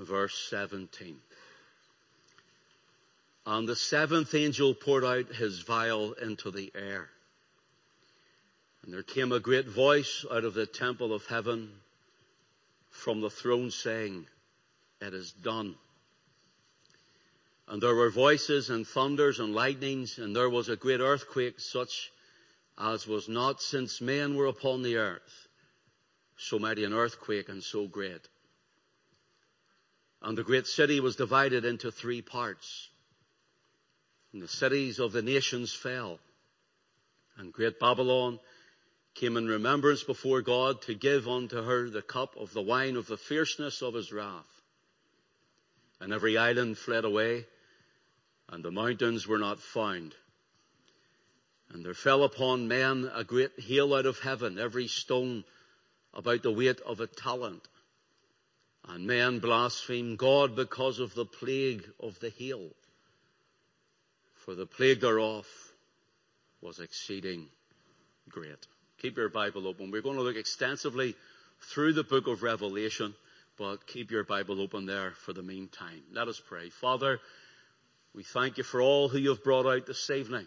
verse 17. And the seventh angel poured out his vial into the air. And there came a great voice out of the temple of heaven from the throne saying, It is done. And there were voices and thunders and lightnings, and there was a great earthquake, such as was not since men were upon the earth. So mighty an earthquake and so great. And the great city was divided into three parts. And the cities of the nations fell. And great Babylon came in remembrance before God to give unto her the cup of the wine of the fierceness of his wrath. And every island fled away and the mountains were not found. And there fell upon men a great hail out of heaven, every stone about the weight of a talent. And men blasphemed God because of the plague of the hail. For the plague thereof was exceeding great. Keep your Bible open. We're going to look extensively through the book of Revelation, but keep your Bible open there for the meantime. Let us pray. Father, we thank you for all who you have brought out this evening.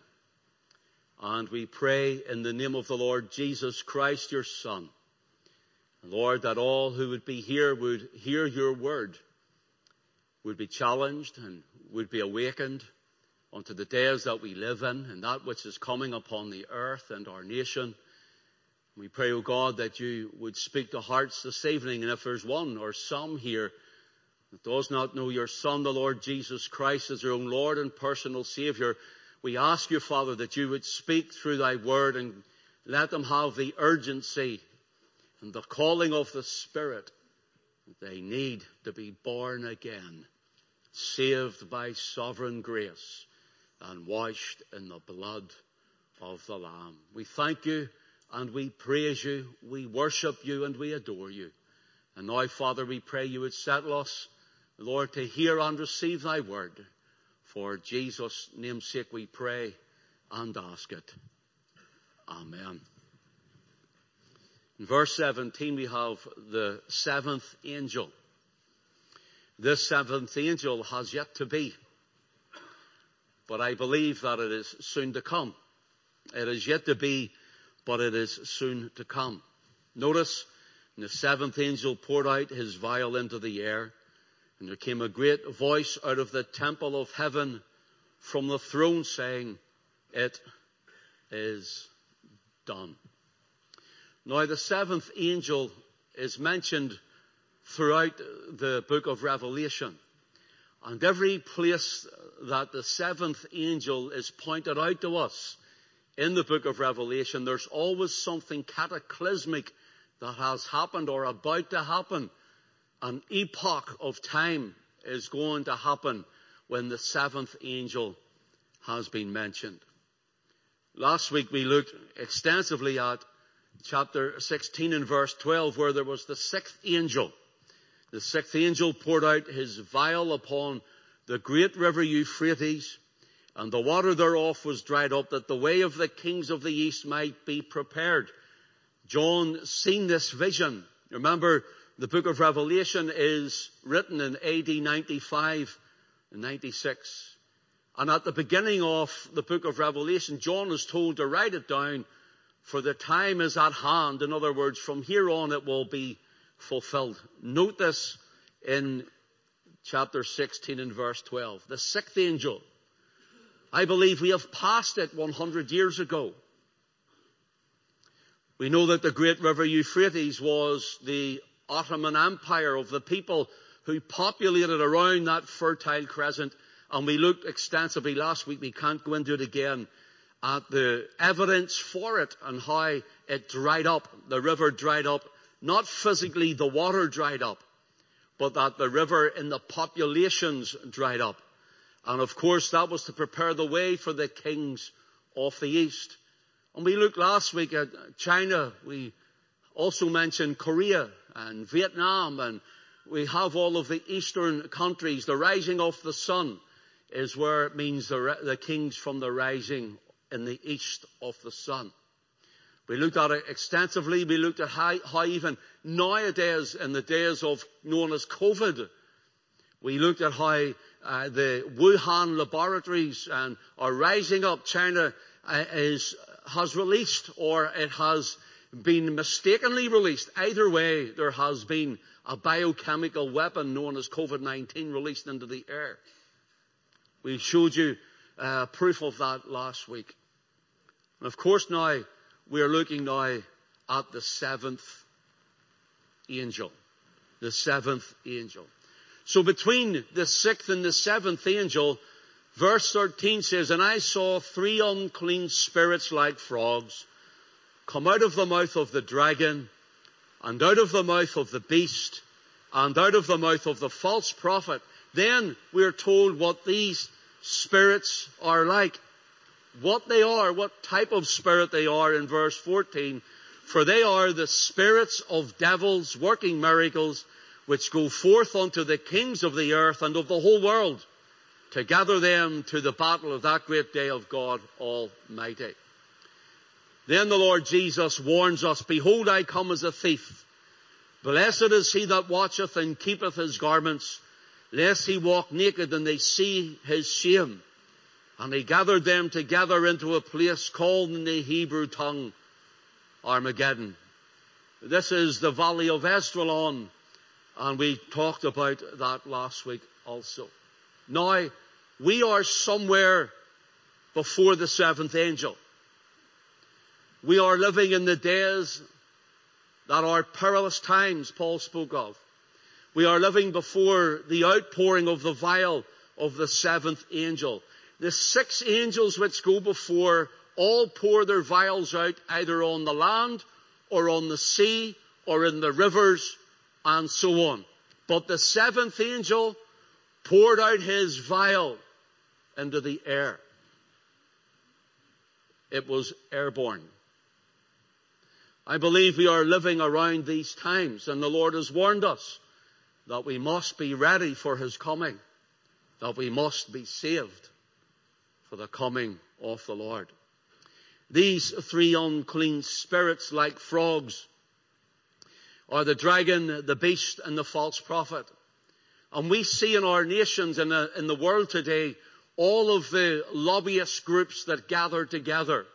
And we pray in the name of the Lord Jesus Christ, your Son. Lord, that all who would be here would hear your word, would be challenged and would be awakened unto the days that we live in and that which is coming upon the earth and our nation. We pray, O oh God, that you would speak to hearts this evening. And if there's one or some here that does not know your Son, the Lord Jesus Christ, as their own Lord and personal Savior, we ask you, Father, that you would speak through thy word and let them have the urgency and the calling of the Spirit they need to be born again, saved by sovereign grace and washed in the blood of the Lamb. We thank you and we praise you, we worship you and we adore you. And now, Father, we pray you would settle us Lord, to hear and receive thy word. For Jesus' name's sake we pray and ask it. Amen. In verse 17 we have the seventh angel. This seventh angel has yet to be. But I believe that it is soon to come. It is yet to be, but it is soon to come. Notice, the seventh angel poured out his vial into the air and there came a great voice out of the temple of heaven from the throne saying, It is done. Now the seventh angel is mentioned throughout the book of Revelation. And every place that the seventh angel is pointed out to us in the book of Revelation, there's always something cataclysmic that has happened or about to happen an epoch of time is going to happen when the seventh angel has been mentioned. Last week we looked extensively at chapter 16 and verse 12 where there was the sixth angel. The sixth angel poured out his vial upon the great river Euphrates and the water thereof was dried up that the way of the kings of the east might be prepared. John seen this vision. Remember the book of Revelation is written in AD 95 and 96. And at the beginning of the book of Revelation, John is told to write it down for the time is at hand. In other words, from here on it will be fulfilled. Note this in chapter 16 and verse 12. The sixth angel. I believe we have passed it 100 years ago. We know that the great river Euphrates was the Ottoman Empire of the people who populated around that fertile crescent. And we looked extensively last week, we can't go into it again, at the evidence for it and how it dried up. The river dried up. Not physically the water dried up, but that the river in the populations dried up. And of course that was to prepare the way for the kings of the East. And we looked last week at China. We also mentioned Korea and Vietnam and we have all of the eastern countries. The rising of the sun is where it means the, the kings from the rising in the east of the sun. We looked at it extensively. We looked at how, how even nowadays in the days of known as COVID, We looked at how uh, the Wuhan laboratories and are rising up. China uh, is, has released or it has been mistakenly released. Either way, there has been a biochemical weapon known as COVID-19 released into the air. We showed you uh, proof of that last week. And of course now, we are looking now at the seventh angel. The seventh angel. So between the sixth and the seventh angel, verse 13 says, And I saw three unclean spirits like frogs come out of the mouth of the dragon and out of the mouth of the beast and out of the mouth of the false prophet. Then we are told what these spirits are like. What they are, what type of spirit they are in verse 14. For they are the spirits of devils working miracles which go forth unto the kings of the earth and of the whole world to gather them to the battle of that great day of God Almighty. Then the Lord Jesus warns us, Behold, I come as a thief. Blessed is he that watcheth and keepeth his garments, lest he walk naked and they see his shame. And he gathered them together into a place called in the Hebrew tongue Armageddon. This is the valley of Esdraelon, and we talked about that last week also. Now, we are somewhere before the seventh angel. We are living in the days that are perilous times Paul spoke of. We are living before the outpouring of the vial of the seventh angel. The six angels which go before all pour their vials out either on the land or on the sea or in the rivers and so on. But the seventh angel poured out his vial into the air. It was airborne. I believe we are living around these times and the Lord has warned us that we must be ready for His coming, that we must be saved for the coming of the Lord. These three unclean spirits like frogs are the dragon, the beast and the false prophet. And we see in our nations and in, in the world today all of the lobbyist groups that gather together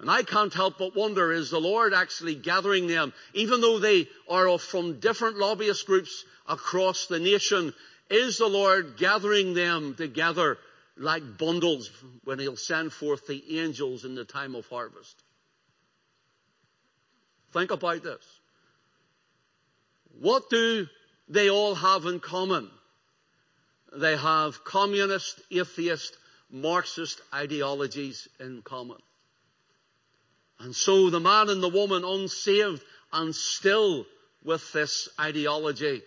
and I can't help but wonder, is the Lord actually gathering them, even though they are from different lobbyist groups across the nation, is the Lord gathering them together like bundles when He'll send forth the angels in the time of harvest? Think about this. What do they all have in common? They have communist, atheist, Marxist ideologies in common. And so the man and the woman unsaved and still with this ideology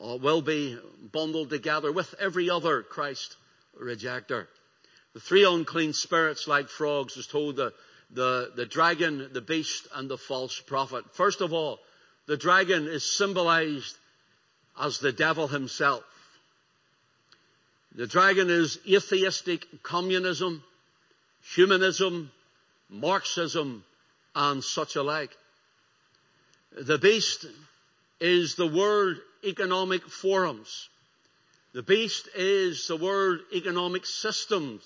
uh, will be bundled together with every other Christ rejecter. The three unclean spirits like frogs is told the, the, the dragon, the beast, and the false prophet. First of all, the dragon is symbolized as the devil himself. The dragon is atheistic communism, humanism, Marxism, and such alike. The beast is the World Economic Forums. The beast is the World Economic Systems.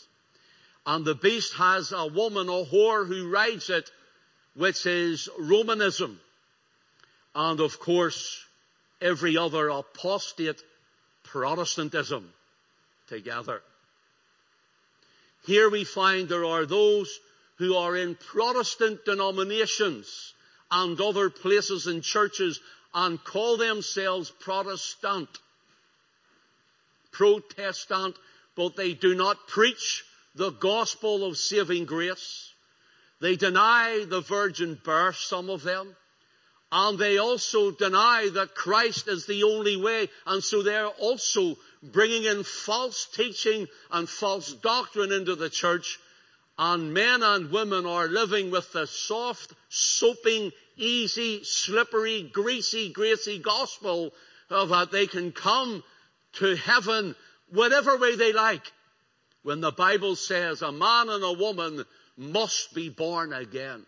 And the beast has a woman, a whore who rides it, which is Romanism. And of course, every other apostate Protestantism together. Here we find there are those who are in Protestant denominations and other places and churches and call themselves Protestant. Protestant, but they do not preach the gospel of saving grace. They deny the virgin birth, some of them. And they also deny that Christ is the only way. And so they're also bringing in false teaching and false doctrine into the church and men and women are living with the soft, soaping, easy, slippery, greasy, greasy gospel that they can come to heaven whatever way they like. When the Bible says a man and a woman must be born again.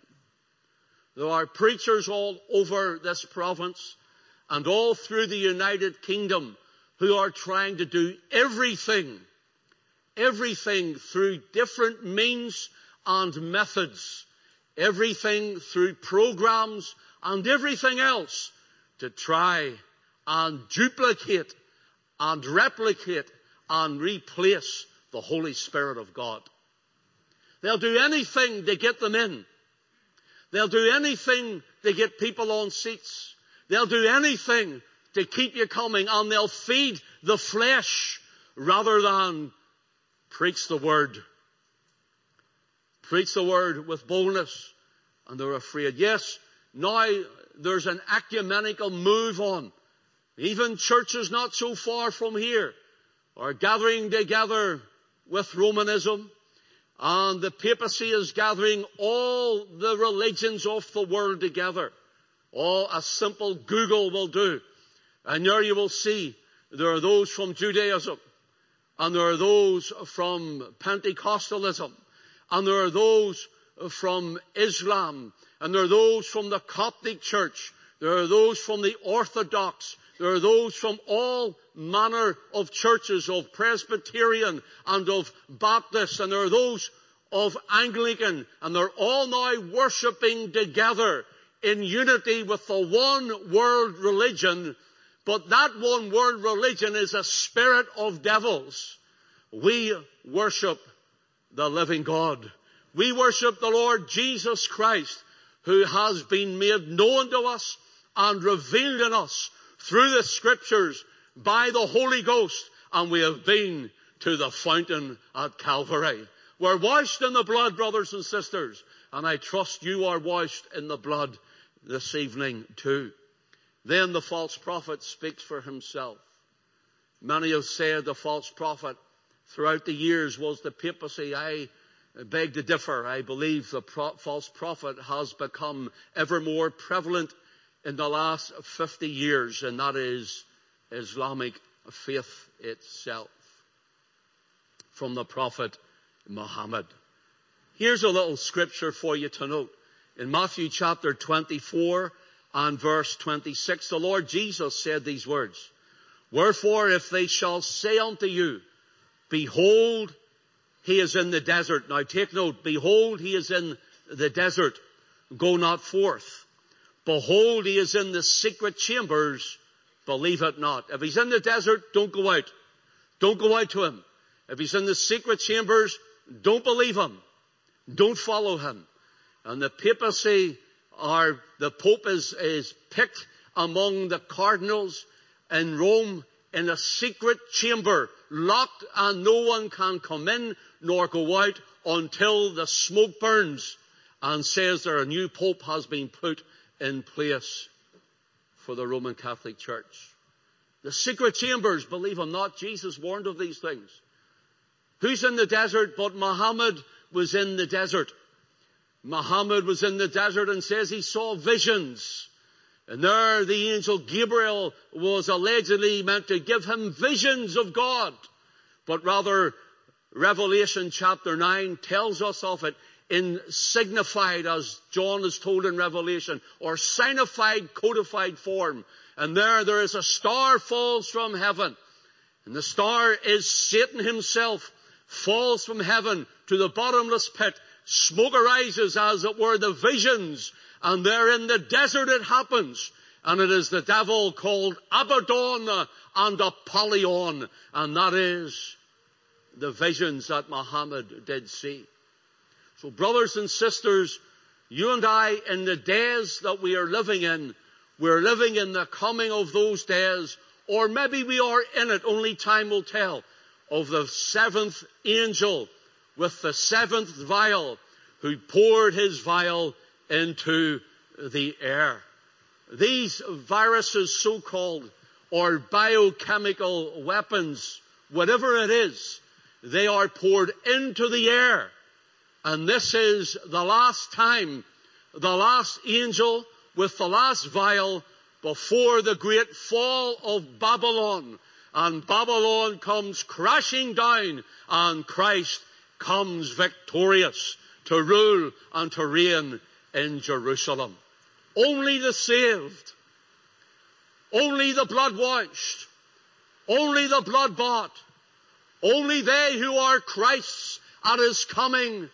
There are preachers all over this province and all through the United Kingdom who are trying to do everything, everything through different means and methods, everything through programs and everything else to try and duplicate and replicate and replace the Holy Spirit of God. They'll do anything to get them in. They'll do anything to get people on seats. They'll do anything to keep you coming and they'll feed the flesh rather than preach the word. Preach the word with boldness and they're afraid. Yes, now there's an ecumenical move on. Even churches not so far from here are gathering together with Romanism and the papacy is gathering all the religions of the world together. All a simple Google will do. And there you will see there are those from Judaism and there are those from Pentecostalism and there are those from Islam and there are those from the Coptic Church. There are those from the Orthodox. There are those from all manner of churches, of Presbyterian and of Baptist, and there are those of Anglican, and they're all now worshipping together in unity with the one world religion, but that one world religion is a spirit of devils. We worship the living God. We worship the Lord Jesus Christ, who has been made known to us and revealed in us through the scriptures by the Holy Ghost, and we have been to the fountain at Calvary. We're washed in the blood, brothers and sisters, and I trust you are washed in the blood this evening too. Then the false prophet speaks for himself. Many have said the false prophet throughout the years was the papacy. I beg to differ. I believe the pro- false prophet has become ever more prevalent in the last 50 years, and that is Islamic faith itself. From the prophet Muhammad. Here's a little scripture for you to note. In Matthew chapter 24 and verse 26, the Lord Jesus said these words, Wherefore if they shall say unto you, Behold, he is in the desert. Now take note, behold, he is in the desert. Go not forth. Behold, he is in the secret chambers. Believe it not. If he's in the desert, don't go out. Don't go out to him. If he's in the secret chambers, don't believe him. Don't follow him. And the papacy or the Pope is, is picked among the cardinals in Rome in a secret chamber, locked and no one can come in nor go out until the smoke burns and says that a new Pope has been put in place for the Roman Catholic Church. The secret chambers, believe him not, Jesus warned of these things. Who's in the desert? But Muhammad was in the desert. Muhammad was in the desert and says he saw visions. And there the angel Gabriel was allegedly meant to give him visions of God. But rather, Revelation chapter 9 tells us of it in signified, as John is told in Revelation, or signified, codified form. And there, there is a star falls from heaven. And the star is Satan himself falls from heaven to the bottomless pit. Smoke arises as it were the visions and there in the desert it happens. And it is the devil called Abaddon and Apollyon. And that is the visions that Muhammad did see. So brothers and sisters, you and I in the days that we are living in, we're living in the coming of those days, or maybe we are in it, only time will tell of the seventh angel with the seventh vial who poured his vial into the air. These viruses, so-called, or biochemical weapons, whatever it is, they are poured into the air. And this is the last time, the last angel with the last vial before the great fall of Babylon and Babylon comes crashing down and Christ comes victorious to rule and to reign in Jerusalem. Only the saved, only the blood washed, only the blood bought, only they who are Christ's at his coming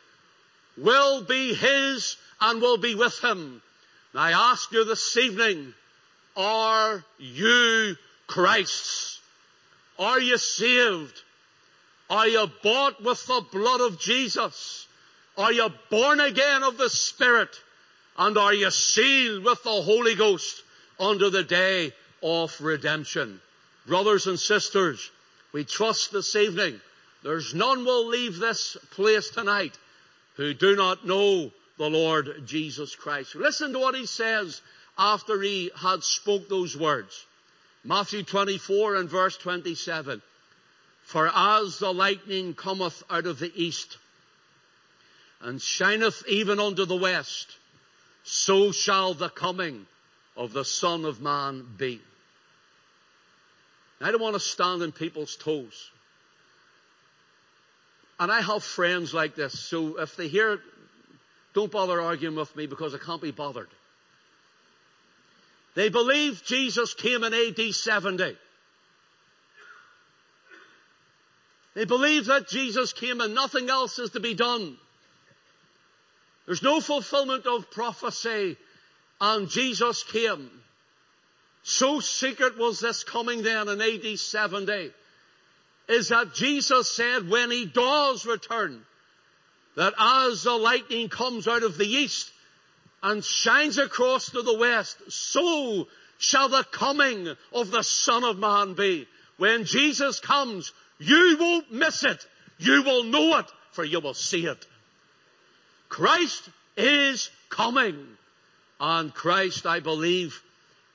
will be his and will be with him. And I ask you this evening, are you Christ's? Are you saved? Are you bought with the blood of Jesus? Are you born again of the Spirit? And are you sealed with the Holy Ghost unto the day of redemption? Brothers and sisters, we trust this evening there's none will leave this place tonight who do not know the Lord Jesus Christ. Listen to what he says after he had spoke those words. Matthew 24 and verse 27. For as the lightning cometh out of the east and shineth even unto the west, so shall the coming of the Son of Man be. I don't want to stand on people's toes. And I have friends like this, so if they hear it, don't bother arguing with me because I can't be bothered. They believe Jesus came in AD 70. They believe that Jesus came and nothing else is to be done. There's no fulfillment of prophecy and Jesus came. So secret was this coming then in AD 70 is that Jesus said when he does return, that as the lightning comes out of the east and shines across to the west, so shall the coming of the Son of Man be. When Jesus comes, you won't miss it. You will know it, for you will see it. Christ is coming. And Christ, I believe,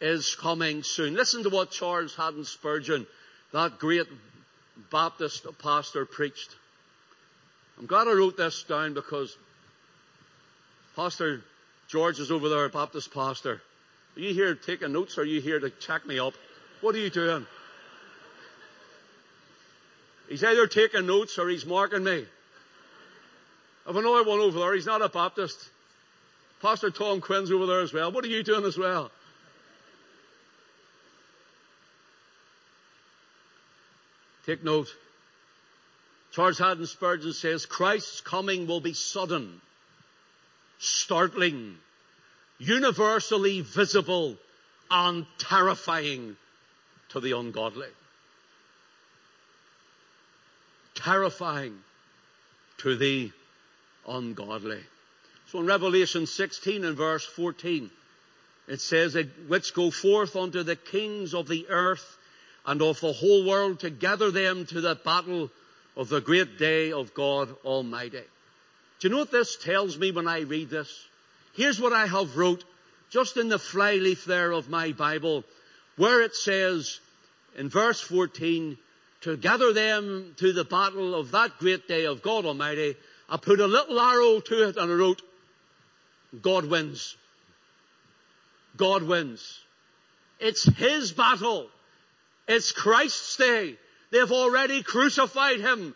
is coming soon. Listen to what Charles Haddon Spurgeon, that great Baptist pastor, preached. I'm glad I wrote this down because Pastor George is over there, a Baptist pastor. Are you here taking notes or are you here to check me up? What are you doing? He's either taking notes or he's marking me. I've another one over there. He's not a Baptist. Pastor Tom Quinn's over there as well. What are you doing as well? Take note. Charles Haddon Spurgeon says, Christ's coming will be sudden, startling, universally visible, and terrifying to the ungodly. Terrifying to the ungodly. So in Revelation 16 and verse 14, it says, which go forth unto the kings of the earth and of the whole world to gather them to the battle of the great day of God Almighty. Do you know what this tells me when I read this? Here's what I have wrote just in the flyleaf there of my Bible where it says in verse 14, to gather them to the battle of that great day of God Almighty, I put a little arrow to it and I wrote, God wins. God wins. It's His battle. It's Christ's day. They've already crucified him.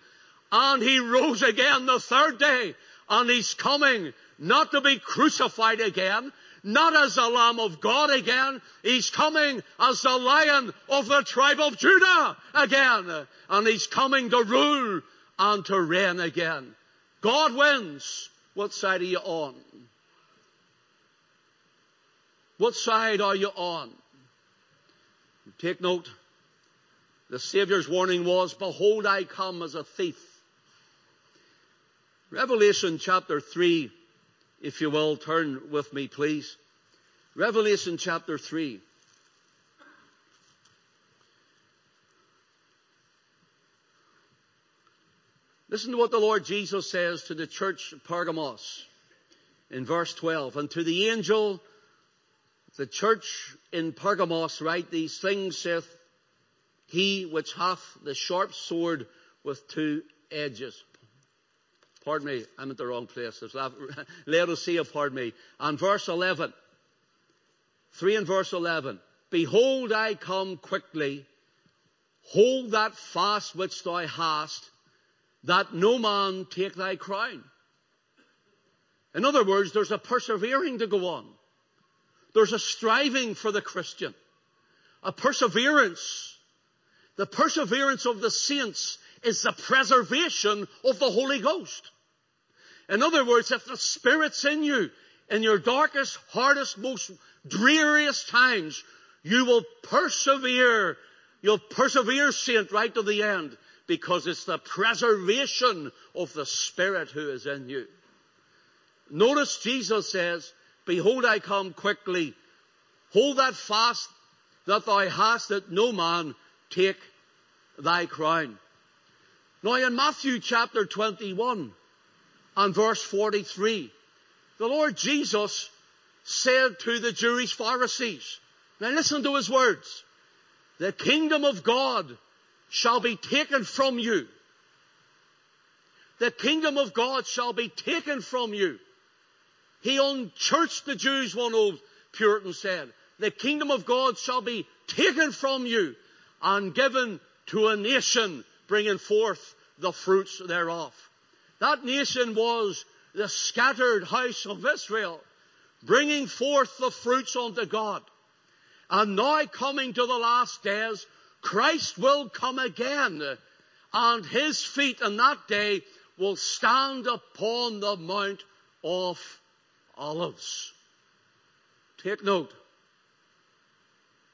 And he rose again the third day. And he's coming not to be crucified again, not as the Lamb of God again. He's coming as the Lion of the tribe of Judah again. And he's coming to rule and to reign again. God wins. What side are you on? What side are you on? Take note. The Saviour's warning was, Behold, I come as a thief. Revelation chapter 3, if you will, turn with me, please. Revelation chapter 3. Listen to what the Lord Jesus says to the church of Pergamos in verse 12. And to the angel, the church in Pergamos write these things, saith he which hath the sharp sword with two edges. Pardon me, I'm at the wrong place. There's Laodicea, pardon me. And verse 11. 3 and verse 11. Behold, I come quickly. Hold that fast which thou hast, that no man take thy crown. In other words, there's a persevering to go on. There's a striving for the Christian. A perseverance The perseverance of the saints is the preservation of the Holy Ghost. In other words, if the Spirit's in you, in your darkest, hardest, most dreariest times, you will persevere. You'll persevere, saint, right to the end because it's the preservation of the Spirit who is in you. Notice Jesus says, Behold, I come quickly. Hold that fast that thou hast, that no man take thy crown. Now in Matthew chapter 21 and verse 43, the Lord Jesus said to the Jewish Pharisees, now listen to his words, the kingdom of God shall be taken from you. The kingdom of God shall be taken from you. He unchurched the Jews, one old Puritan said. The kingdom of God shall be taken from you and given to a nation bringing forth the fruits thereof. That nation was the scattered house of Israel, bringing forth the fruits unto God. And now coming to the last days, Christ will come again, and his feet in that day will stand upon the Mount of Olives. Take note.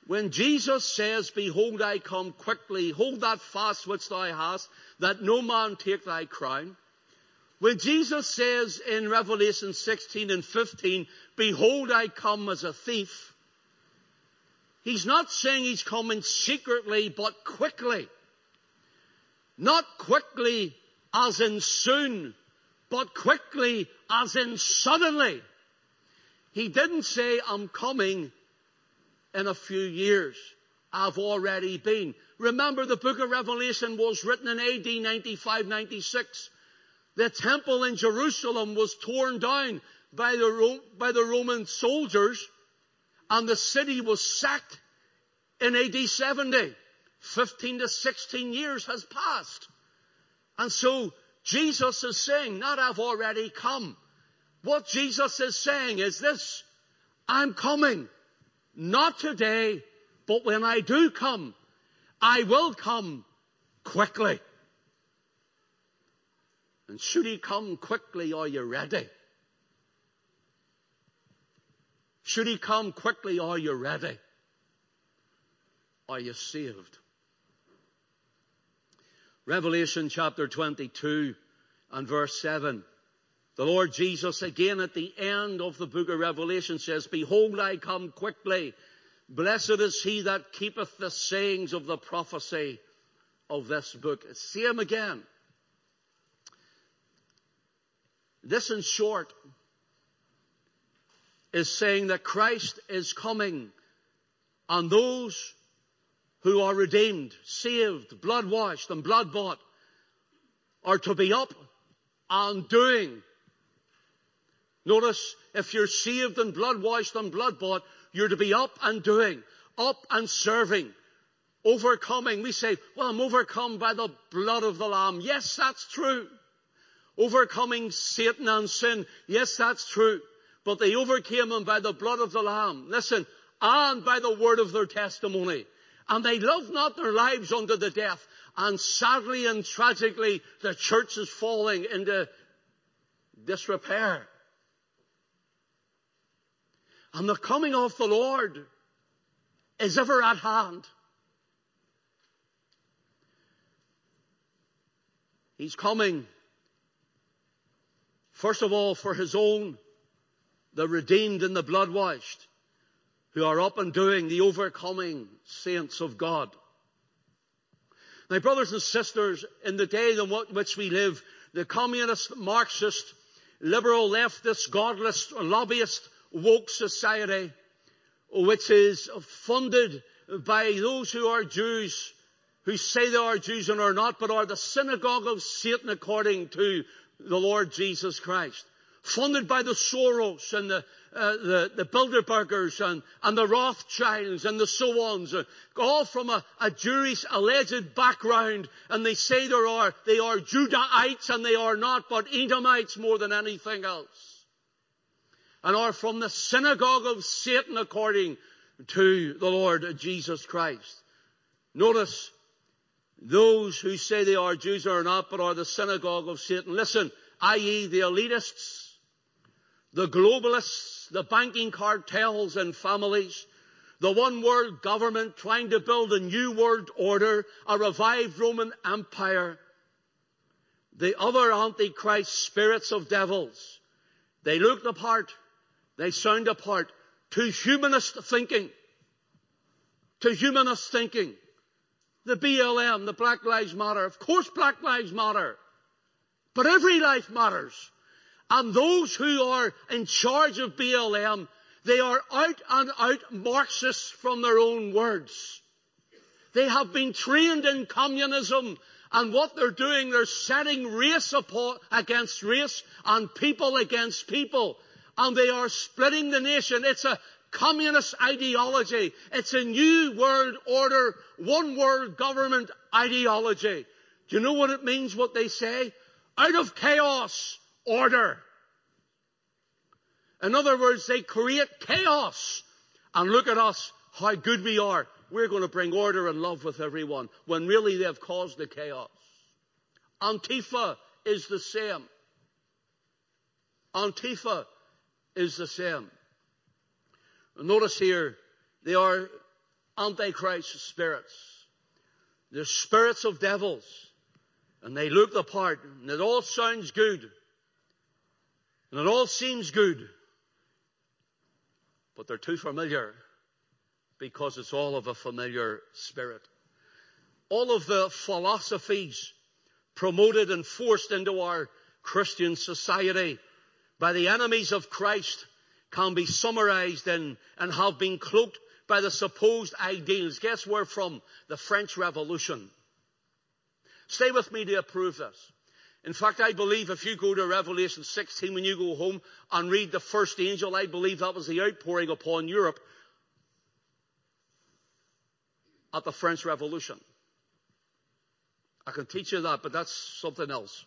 When Jesus says, Behold, I come quickly, hold that fast which thou hast, that no man take thy crown. When Jesus says in Revelation 16 and 15, Behold, I come as a thief, he's not saying he's coming secretly, but quickly. Not quickly as in soon, but quickly as in suddenly. He didn't say, I'm coming in a few years. I've already been. Remember the book of Revelation was written in AD 95, 96. The temple in Jerusalem was torn down by the, by the Roman soldiers and the city was sacked in AD 70. 15 to 16 years has passed. And so Jesus is saying, not I've already come. What Jesus is saying is this, I'm coming. Not today, but when I do come, I will come quickly. And should he come quickly, are you ready? Should he come quickly, are you ready? Are you saved? Revelation chapter 22 and verse 7. The Lord Jesus again at the end of the book of Revelation says, Behold, I come quickly. Blessed is he that keepeth the sayings of the prophecy of this book. See him again. This in short is saying that Christ is coming and those who are redeemed, saved, blood washed and blood bought are to be up and doing Notice, if you're saved and blood washed and blood bought, you're to be up and doing, up and serving, overcoming. We say, well, I'm overcome by the blood of the Lamb. Yes, that's true. Overcoming Satan and sin. Yes, that's true. But they overcame him by the blood of the Lamb. Listen, and by the word of their testimony. And they loved not their lives unto the death. And sadly and tragically, the church is falling into disrepair. And the coming of the Lord is ever at hand. He's coming, first of all, for his own, the redeemed and the blood washed, who are up and doing the overcoming saints of God. My brothers and sisters, in the day in which we live, the communist, Marxist, liberal, leftist, godless, lobbyist woke society, which is funded by those who are Jews, who say they are Jews and are not, but are the synagogue of Satan according to the Lord Jesus Christ. Funded by the Soros and the, uh, the, the Bilderbergers and, and the Rothschilds and the so ons, all from a, a Jewish alleged background, and they say they are, they are Judahites and they are not, but Edomites more than anything else and are from the synagogue of Satan according to the Lord Jesus Christ. Notice those who say they are Jews are not, but are the synagogue of Satan. Listen, i.e. the elitists, the globalists, the banking cartels and families, the one world government trying to build a new world order, a revived Roman Empire, the other antichrist spirits of devils. They look the part, they sound apart to humanist thinking, to humanist thinking. The BLM, the Black Lives Matter, of course Black Lives Matter. But every life matters. And those who are in charge of BLM, they are out and out Marxists from their own words. They have been trained in communism and what they're doing, they're setting race against race and people against people. And they are splitting the nation. It's a communist ideology. It's a new world order, one world government ideology. Do you know what it means, what they say? Out of chaos, order. In other words, they create chaos. And look at us, how good we are. We're going to bring order and love with everyone when really they've caused the chaos. Antifa is the same. Antifa is the same. Notice here, they are antichrist spirits. They're spirits of devils. And they look the part. And it all sounds good. And it all seems good. But they're too familiar because it's all of a familiar spirit. All of the philosophies promoted and forced into our Christian society by the enemies of Christ can be summarized in and have been cloaked by the supposed ideals. Guess where from? The French Revolution. Stay with me to approve this. In fact, I believe if you go to Revelation 16 when you go home and read the first angel, I believe that was the outpouring upon Europe at the French Revolution. I can teach you that, but that's something else.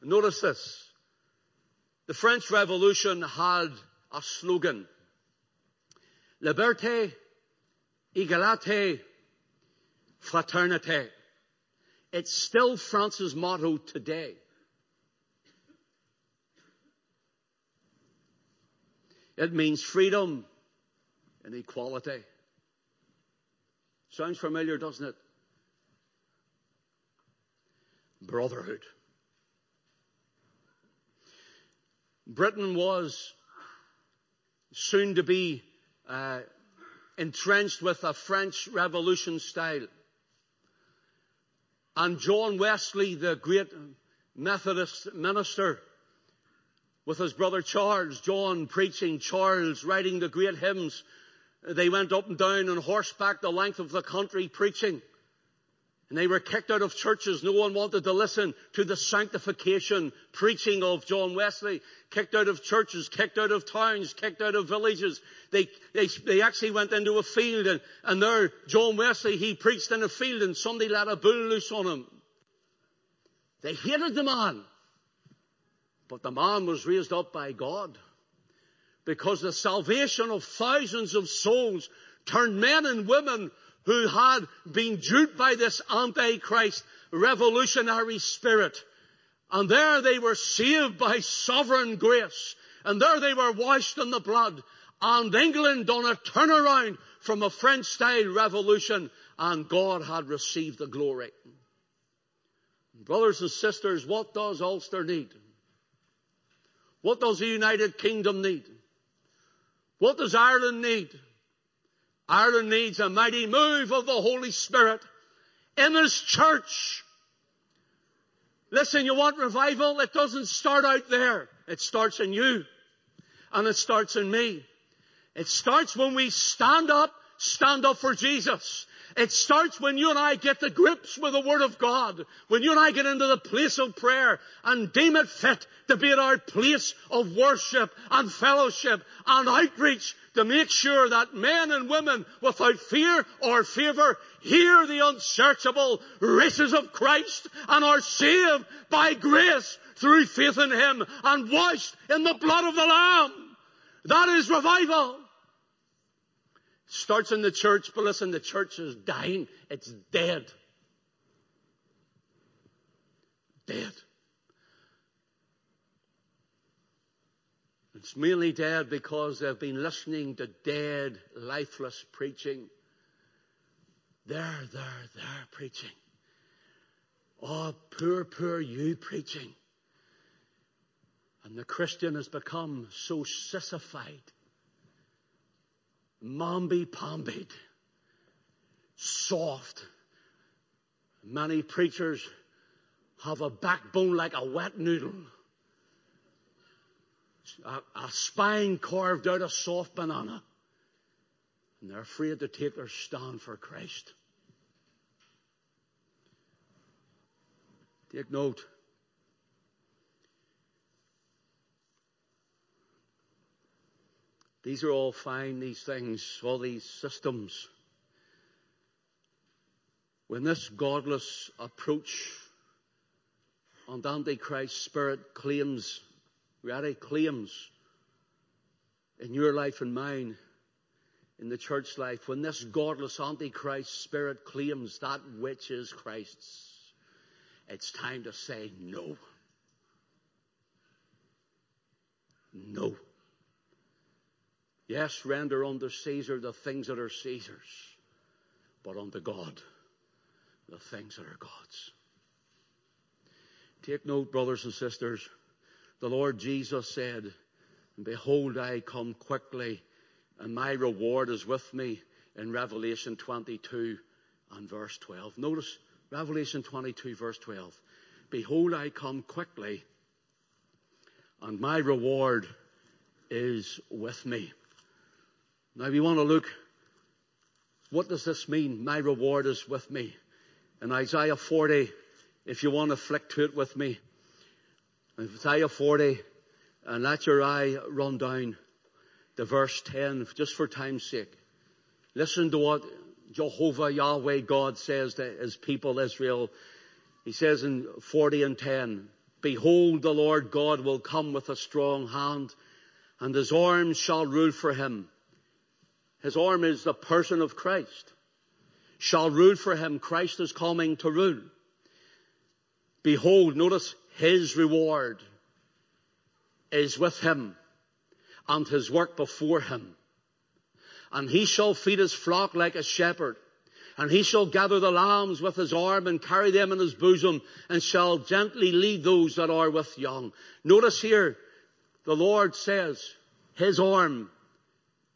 Notice this. The French Revolution had a slogan. Liberté, égalité, fraternité. It's still France's motto today. It means freedom and equality. Sounds familiar, doesn't it? Brotherhood. Britain was soon to be uh, entrenched with a French Revolution style. And John Wesley, the great Methodist minister, with his brother Charles, John preaching, Charles writing the great hymns, they went up and down on horseback the length of the country preaching. And they were kicked out of churches. No one wanted to listen to the sanctification preaching of John Wesley. Kicked out of churches, kicked out of towns, kicked out of villages. They, they, they actually went into a field and, and there, John Wesley, he preached in a field and somebody let a bull loose on him. They hated the man. But the man was raised up by God. Because the salvation of thousands of souls turned men and women who had been duped by this antichrist revolutionary spirit. And there they were saved by sovereign grace. And there they were washed in the blood. And England done a turnaround from a French style revolution and God had received the glory. Brothers and sisters, what does Ulster need? What does the United Kingdom need? What does Ireland need? Ireland needs a mighty move of the Holy Spirit in His church. Listen, you want revival? It doesn't start out there. It starts in you. And it starts in me. It starts when we stand up, stand up for Jesus. It starts when you and I get the grips with the Word of God. When you and I get into the place of prayer and deem it fit to be at our place of worship and fellowship and outreach to make sure that men and women without fear or favour hear the unsearchable riches of Christ and are saved by grace through faith in Him and washed in the blood of the Lamb. That is revival. Starts in the church, but listen, the church is dying. It's dead. dead. It's merely dead because they've been listening to dead, lifeless preaching. There, there, there preaching. Oh, poor, poor you preaching. And the Christian has become so sissified, mamby-pambied, soft. Many preachers have a backbone like a wet noodle. A, a spine carved out of soft banana. And they're afraid to take their stand for Christ. Take note. These are all fine, these things, all these systems. When this godless approach and Antichrist spirit claims, really claims in your life and mine, in the church life, when this godless Antichrist spirit claims that which is Christ's, it's time to say no. No. Yes, render unto Caesar the things that are Caesar's, but unto God the things that are God's. Take note, brothers and sisters. The Lord Jesus said, Behold, I come quickly, and my reward is with me in Revelation 22 and verse 12. Notice Revelation 22 verse 12. Behold, I come quickly, and my reward is with me. Now we want to look, what does this mean? My reward is with me. In Isaiah 40, if you want to flick to it with me, Isaiah 40, and let your eye run down to verse 10, just for time's sake. Listen to what Jehovah Yahweh God says to his people Israel. He says in 40 and 10, Behold, the Lord God will come with a strong hand, and his arm shall rule for him. His arm is the person of Christ. Shall rule for him. Christ is coming to rule. Behold, notice his reward is with him and his work before him. And he shall feed his flock like a shepherd. And he shall gather the lambs with his arm and carry them in his bosom and shall gently lead those that are with young. Notice here, the Lord says, his arm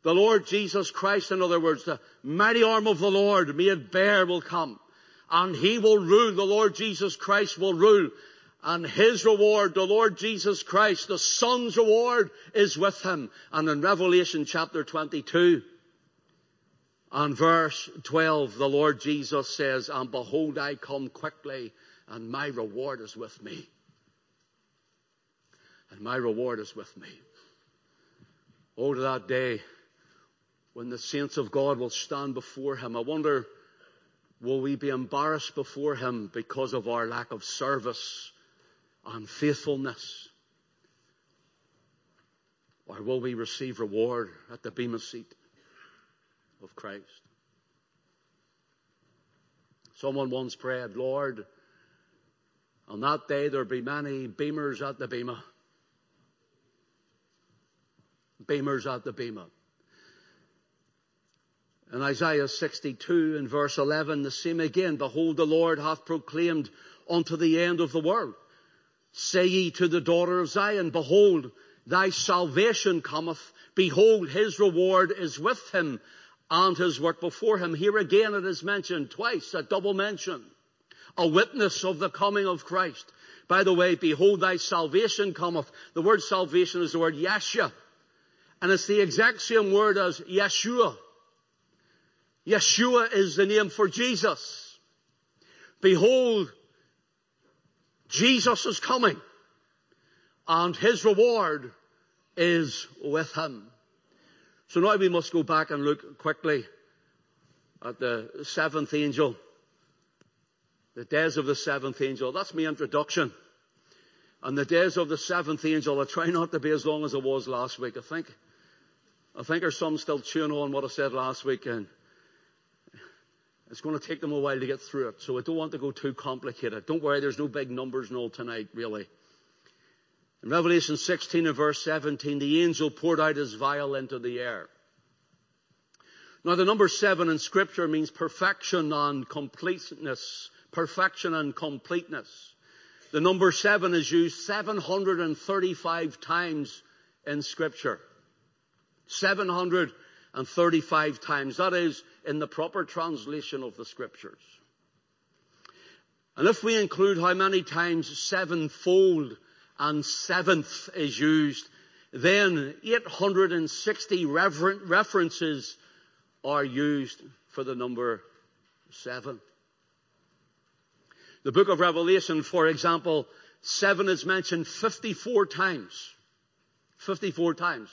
the Lord Jesus Christ, in other words, the mighty arm of the Lord made bare will come. And He will rule. The Lord Jesus Christ will rule. And His reward, the Lord Jesus Christ, the Son's reward is with Him. And in Revelation chapter 22, and verse 12, the Lord Jesus says, And behold, I come quickly, and my reward is with me. And my reward is with me. Oh, to that day when the saints of God will stand before Him. I wonder, will we be embarrassed before Him because of our lack of service and faithfulness? Or will we receive reward at the bema seat of Christ? Someone once prayed, Lord, on that day there'll be many beamers at the bema. Beamers at the bema. In Isaiah 62 in verse 11, the same again, behold the Lord hath proclaimed unto the end of the world. Say ye to the daughter of Zion, behold, thy salvation cometh. Behold, his reward is with him and his work before him. Here again it is mentioned twice, a double mention. A witness of the coming of Christ. By the way, behold thy salvation cometh. The word salvation is the word Yeshua. And it's the exact same word as Yeshua. Yeshua is the name for Jesus. Behold, Jesus is coming and his reward is with him. So now we must go back and look quickly at the seventh angel. The days of the seventh angel. That's my introduction. And the days of the seventh angel, I try not to be as long as it was last week. I think, I think there's some still chewing on what I said last week and It's going to take them a while to get through it, so I don't want to go too complicated. Don't worry, there's no big numbers and all tonight, really. In Revelation 16 and verse 17, the angel poured out his vial into the air. Now the number seven in scripture means perfection and completeness. Perfection and completeness. The number seven is used 735 times in scripture. 735 times. That is in the proper translation of the scriptures. And if we include how many times sevenfold and seventh is used, then 860 references are used for the number seven. The book of Revelation, for example, seven is mentioned 54 times. 54 times.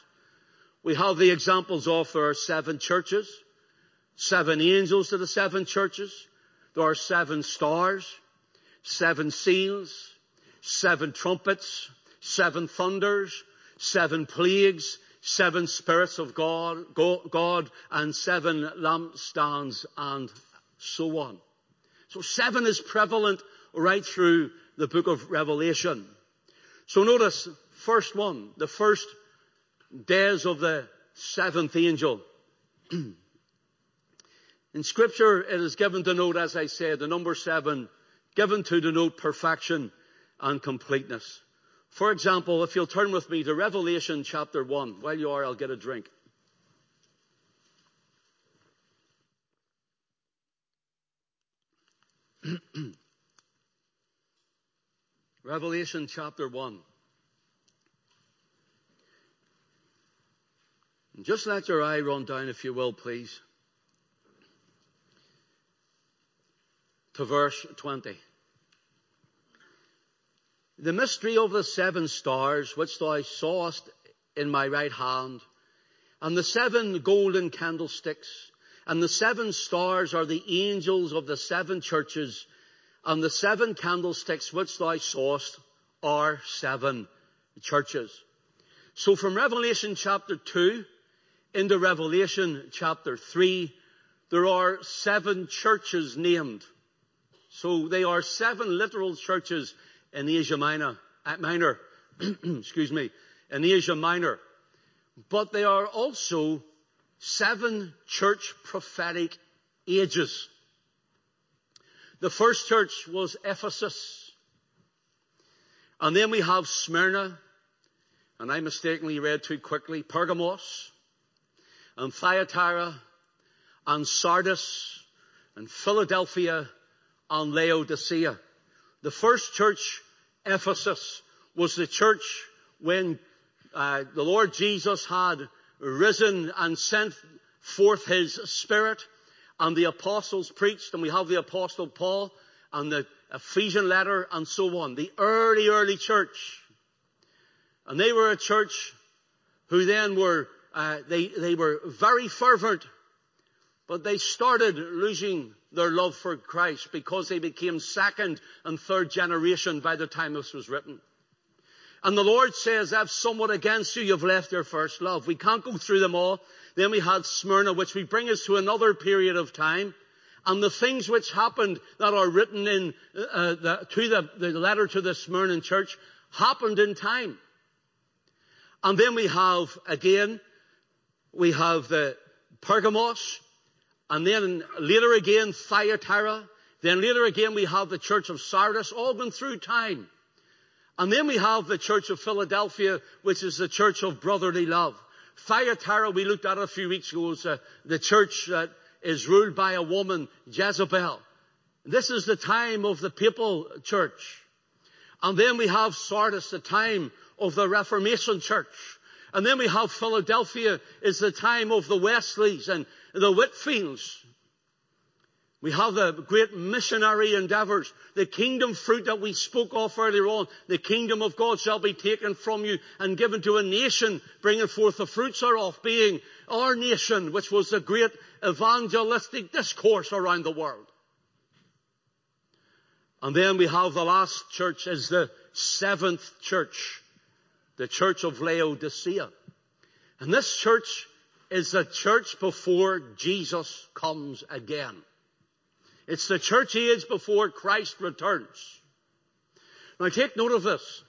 We have the examples of there are seven churches, seven angels to the seven churches, there are seven stars, seven seals, seven trumpets, seven thunders, seven plagues, seven spirits of God, God, and seven lampstands, and so on. So seven is prevalent right through the book of Revelation. So notice, first one, the first days of the seventh angel. In scripture, it is given to note, as I said, the number seven, given to denote perfection and completeness. For example, if you'll turn with me to Revelation chapter 1. While you are, I'll get a drink. Revelation chapter 1. And just let your eye run down, if you will, please, to verse 20 the mystery of the seven stars which thou sawest in my right hand, and the seven golden candlesticks, and the seven stars are the angels of the seven churches, and the seven candlesticks which thou sawest are seven churches. So from Revelation chapter 2 into Revelation chapter 3, there are seven churches named. So they are seven literal churches in Asia Minor, Minor, excuse me, in Asia Minor. But they are also seven church prophetic ages. The first church was Ephesus. And then we have Smyrna, and I mistakenly read too quickly, Pergamos, and Thyatira, and Sardis, and Philadelphia, and Laodicea. The first church, Ephesus, was the church when uh, the Lord Jesus had risen and sent forth his spirit and the apostles preached and we have the apostle Paul and the Ephesian letter and so on. The early, early church. And they were a church who then were, uh, they, they were very fervent, but they started losing their love for Christ because they became second and third generation by the time this was written. And the Lord says, I've somewhat against you, you've left your first love. We can't go through them all. Then we had Smyrna, which we bring us to another period of time. And the things which happened that are written in, uh, the, to the, the letter to the Smyrna church happened in time. And then we have, again, we have the Pergamos, and then later again, Thyatira. Then later again, we have the church of Sardis, all been through time. And then we have the church of Philadelphia, which is the church of brotherly love. Thyatira, we looked at a few weeks ago, is uh, the church that is ruled by a woman, Jezebel. This is the time of the papal church. And then we have Sardis, the time of the Reformation church. And then we have Philadelphia is the time of the Wesleys and the Whitefields. We have the great missionary endeavors, the kingdom fruit that we spoke of earlier on. The kingdom of God shall be taken from you and given to a nation, bringing forth the fruits thereof, being our nation, which was the great evangelistic discourse around the world. And then we have the last church is the seventh church, the church of Laodicea. And this church is the church before Jesus comes again. It's the church age before Christ returns. Now take note of this.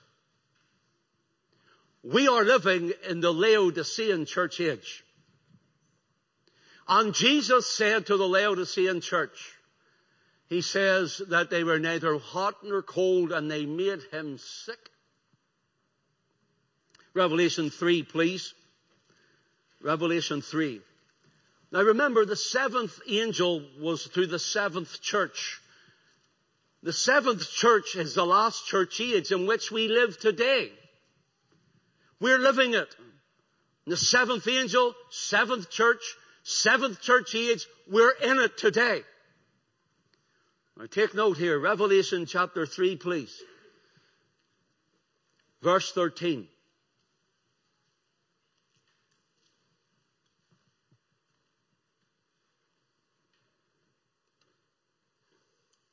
We are living in the Laodicean church age. And Jesus said to the Laodicean church, He says that they were neither hot nor cold and they made him sick. Revelation 3, please. Revelation 3. Now remember, the seventh angel was to the seventh church. The seventh church is the last church age in which we live today. We're living it. The seventh angel, seventh church, seventh church age, we're in it today. Now take note here, Revelation chapter 3, please. Verse 13.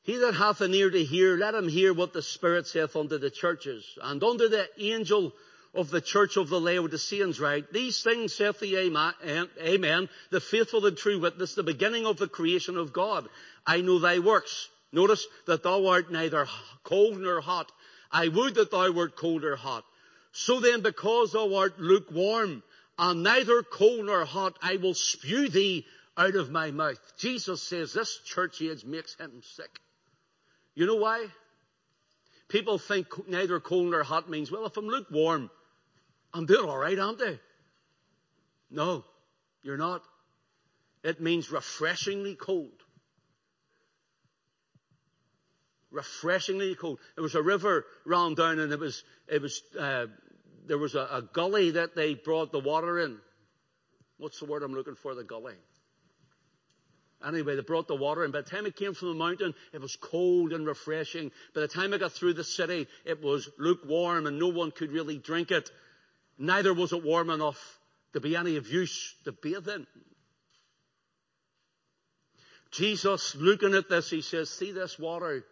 He that hath an ear to hear, let him hear what the Spirit saith unto the churches. And unto the angel of the church of the Laodiceans write, These things saith the Amen, the faithful and true witness, the beginning of the creation of God. I know thy works. Notice that thou art neither cold nor hot. I would that thou wert cold or hot. So then, because thou art lukewarm, and neither cold nor hot, I will spew thee out of my mouth. Jesus says this church age makes him sick. You know why? People think neither cold nor hot means, well, if I'm lukewarm, I'm doing all right, aren't I? No, you're not. It means refreshingly cold. Refreshingly cold. There was a river ran down and it was, it was, uh, there was a, a gully that they brought the water in. What's the word I'm looking for? The gully. Anyway, they brought the water, and by the time it came from the mountain, it was cold and refreshing. By the time it got through the city, it was lukewarm, and no one could really drink it. Neither was it warm enough to be any of use to bathe in. Jesus, looking at this, he says, See this water,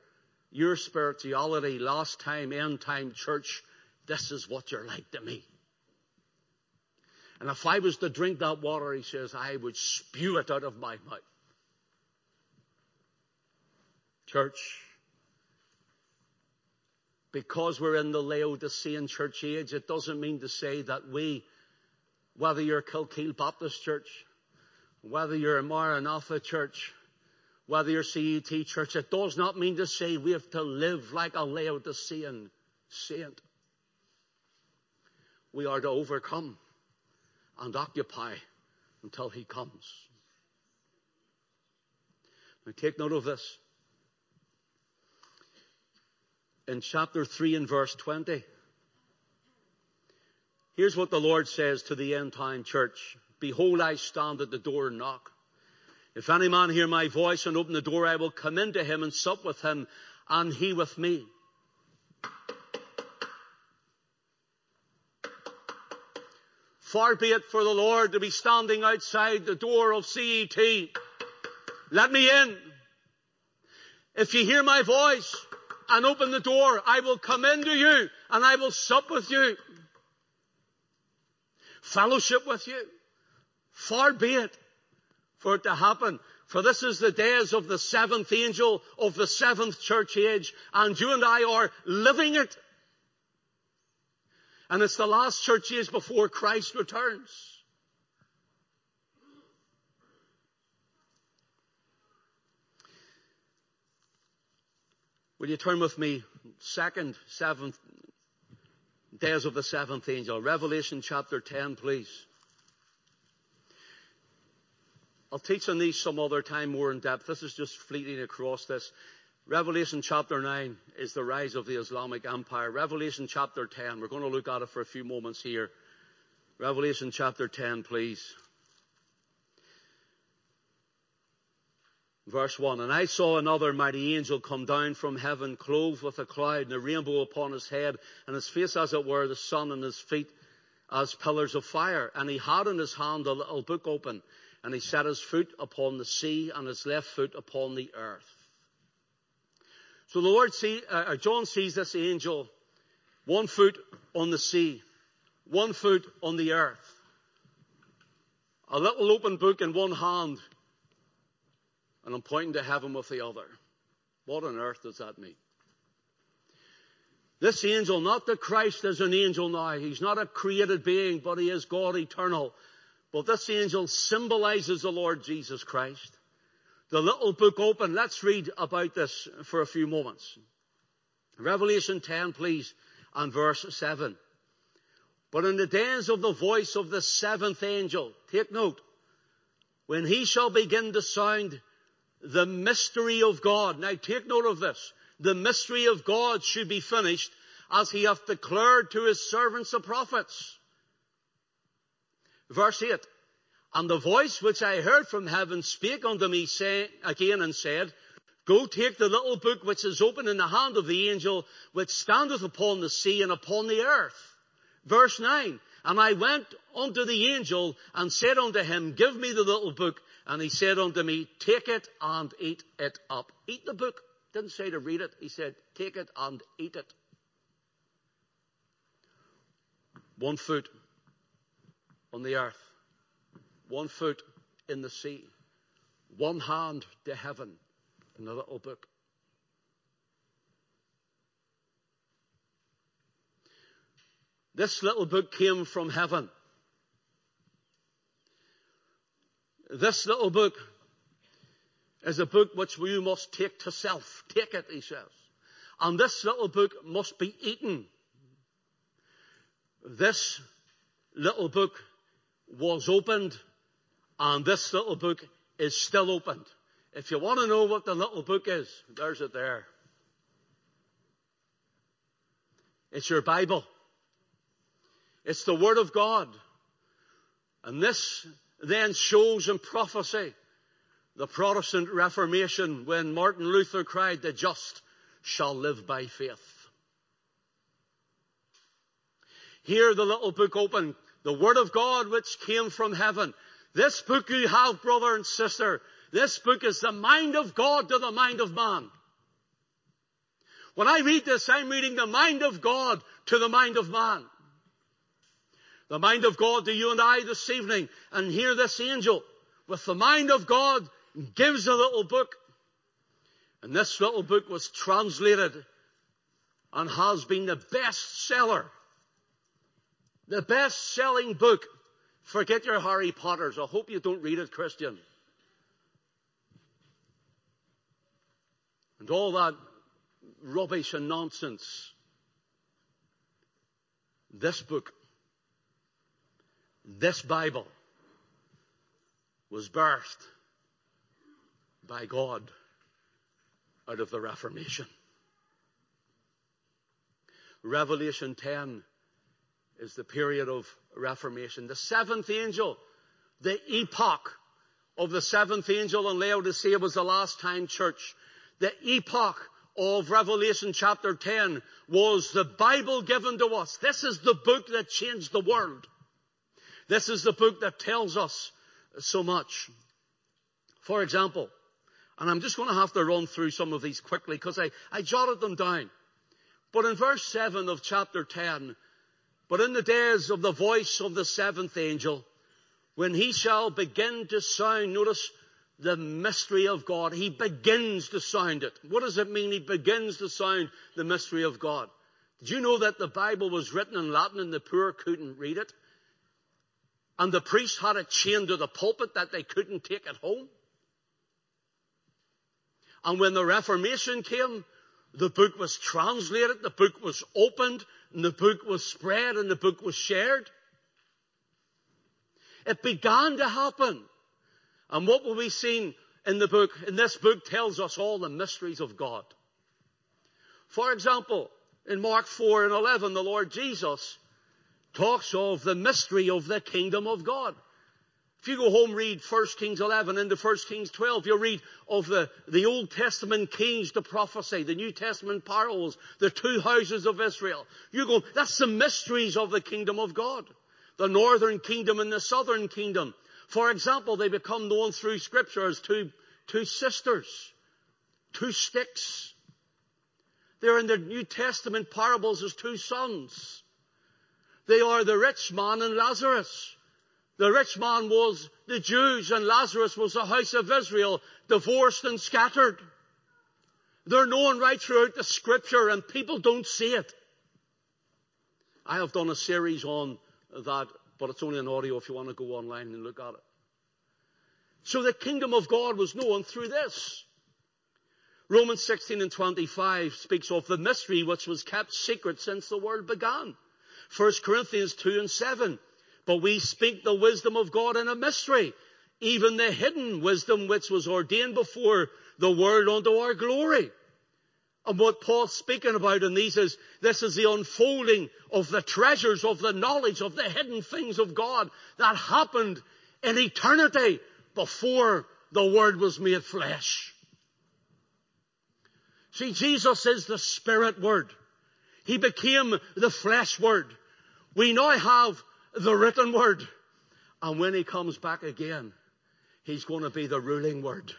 your spirituality, last time, end time church, this is what you're like to me. And if I was to drink that water, he says, I would spew it out of my mouth. Church, because we're in the Laodicean church age, it doesn't mean to say that we, whether you're Kilkeel Baptist Church, whether you're a Maranatha Church, whether you're CET Church, it does not mean to say we have to live like a Laodicean saint. We are to overcome and occupy until He comes. Now take note of this in chapter 3 and verse 20. Here's what the Lord says to the end time church. Behold, I stand at the door and knock. If any man hear my voice and open the door, I will come into him and sup with him and he with me. Far be it for the Lord to be standing outside the door of CET. Let me in. If you hear my voice, and open the door. I will come into you and I will sup with you. Fellowship with you. Far be it for it to happen. For this is the days of the seventh angel of the seventh church age and you and I are living it. And it's the last church age before Christ returns. Will you turn with me, second, seventh, days of the seventh angel, Revelation chapter 10, please. I'll teach on these some other time more in depth. This is just fleeting across this. Revelation chapter 9 is the rise of the Islamic Empire. Revelation chapter 10, we're going to look at it for a few moments here. Revelation chapter 10, please. Verse 1, And I saw another mighty angel come down from heaven, clothed with a cloud, and a rainbow upon his head, and his face as it were the sun, and his feet as pillars of fire. And he had in his hand a little book open, and he set his foot upon the sea, and his left foot upon the earth. So the Lord see, uh, John sees this angel, one foot on the sea, one foot on the earth. A little open book in one hand, and I'm pointing to heaven with the other. What on earth does that mean? This angel, not that Christ is an angel now. He's not a created being, but he is God eternal. But this angel symbolizes the Lord Jesus Christ. The little book open. Let's read about this for a few moments. Revelation 10, please, and verse 7. But in the days of the voice of the seventh angel, take note, when he shall begin to sound the mystery of God. Now take note of this. The mystery of God should be finished as he hath declared to his servants the prophets. Verse 8. And the voice which I heard from heaven spake unto me say, again and said, Go take the little book which is open in the hand of the angel which standeth upon the sea and upon the earth. Verse 9. And I went unto the angel and said unto him, Give me the little book. And he said unto me, Take it and eat it up. Eat the book. Didn't say to read it. He said, Take it and eat it. One foot on the earth. One foot in the sea. One hand to heaven in the little book. This little book came from heaven. This little book is a book which you must take to self. Take it, he says. And this little book must be eaten. This little book was opened and this little book is still opened. If you want to know what the little book is, there's it there. It's your Bible. It's the Word of God. And this then shows in prophecy the Protestant Reformation when Martin Luther cried, the just shall live by faith. Here the little book open, the Word of God which came from heaven. This book you have, brother and sister, this book is the mind of God to the mind of man. When I read this, I'm reading the mind of God to the mind of man the mind of God to you and I this evening and hear this angel with the mind of God gives a little book. And this little book was translated and has been the best seller. The best selling book. Forget your Harry Potters. I hope you don't read it, Christian. And all that rubbish and nonsense. This book this Bible was birthed by God out of the Reformation. Revelation 10 is the period of Reformation. The seventh angel, the epoch of the seventh angel in Laodicea was the last time church. The epoch of Revelation chapter 10 was the Bible given to us. This is the book that changed the world. This is the book that tells us so much. For example, and I'm just going to have to run through some of these quickly because I, I jotted them down. But in verse 7 of chapter 10, but in the days of the voice of the seventh angel, when he shall begin to sound, notice the mystery of God. He begins to sound it. What does it mean? He begins to sound the mystery of God. Did you know that the Bible was written in Latin and the poor couldn't read it? And the priest had it chained to the pulpit that they couldn't take it home. And when the Reformation came, the book was translated, the book was opened, and the book was spread, and the book was shared. It began to happen. And what will we see in the book, in this book tells us all the mysteries of God. For example, in Mark 4 and 11, the Lord Jesus talks of the mystery of the kingdom of God. If you go home, read 1 Kings 11 into 1 Kings 12, you'll read of the, the Old Testament kings, the prophecy, the New Testament parables, the two houses of Israel. You go, that's the mysteries of the kingdom of God. The northern kingdom and the southern kingdom. For example, they become known through scripture as two, two sisters, two sticks. They're in the New Testament parables as two sons. They are the rich man and Lazarus. The rich man was the Jews and Lazarus was the house of Israel, divorced and scattered. They're known right throughout the scripture and people don't see it. I have done a series on that, but it's only an audio if you want to go online and look at it. So the kingdom of God was known through this. Romans 16 and 25 speaks of the mystery which was kept secret since the world began. 1 Corinthians 2 and 7. But we speak the wisdom of God in a mystery, even the hidden wisdom which was ordained before the world unto our glory. And what Paul's speaking about in these is, this is the unfolding of the treasures of the knowledge of the hidden things of God that happened in eternity before the Word was made flesh. See, Jesus is the Spirit Word. He became the flesh Word. We now have the written Word. And when He comes back again, He's going to be the ruling Word.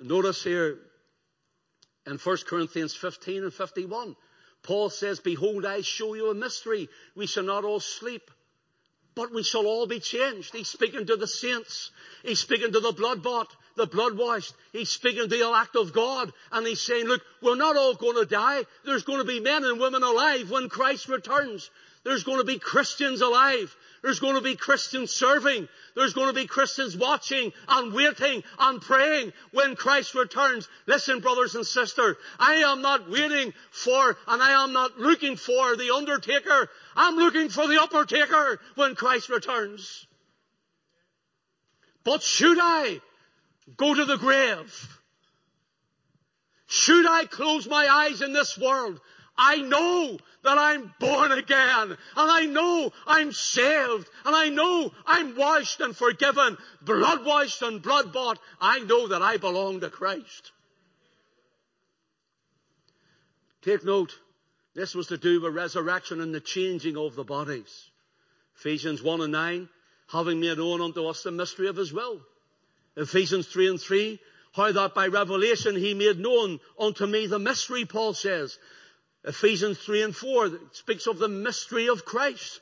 Notice here in 1 Corinthians 15 and 51, Paul says, Behold, I show you a mystery. We shall not all sleep, but we shall all be changed. He's speaking to the saints. He's speaking to the blood bought, the blood washed. He's speaking the elect of God. And he's saying, look, we're not all going to die. There's going to be men and women alive when Christ returns. There's going to be Christians alive. There's going to be Christians serving. There's going to be Christians watching and waiting and praying when Christ returns. Listen, brothers and sisters, I am not waiting for and I am not looking for the undertaker. I'm looking for the upper taker when Christ returns. But should I go to the grave? Should I close my eyes in this world I know that I'm born again, and I know I'm saved, and I know I'm washed and forgiven, blood washed and blood bought. I know that I belong to Christ. Take note, this was to do with resurrection and the changing of the bodies. Ephesians 1 and 9, having made known unto us the mystery of his will. Ephesians 3 and 3, how that by revelation he made known unto me the mystery, Paul says, Ephesians 3 and 4 speaks of the mystery of Christ.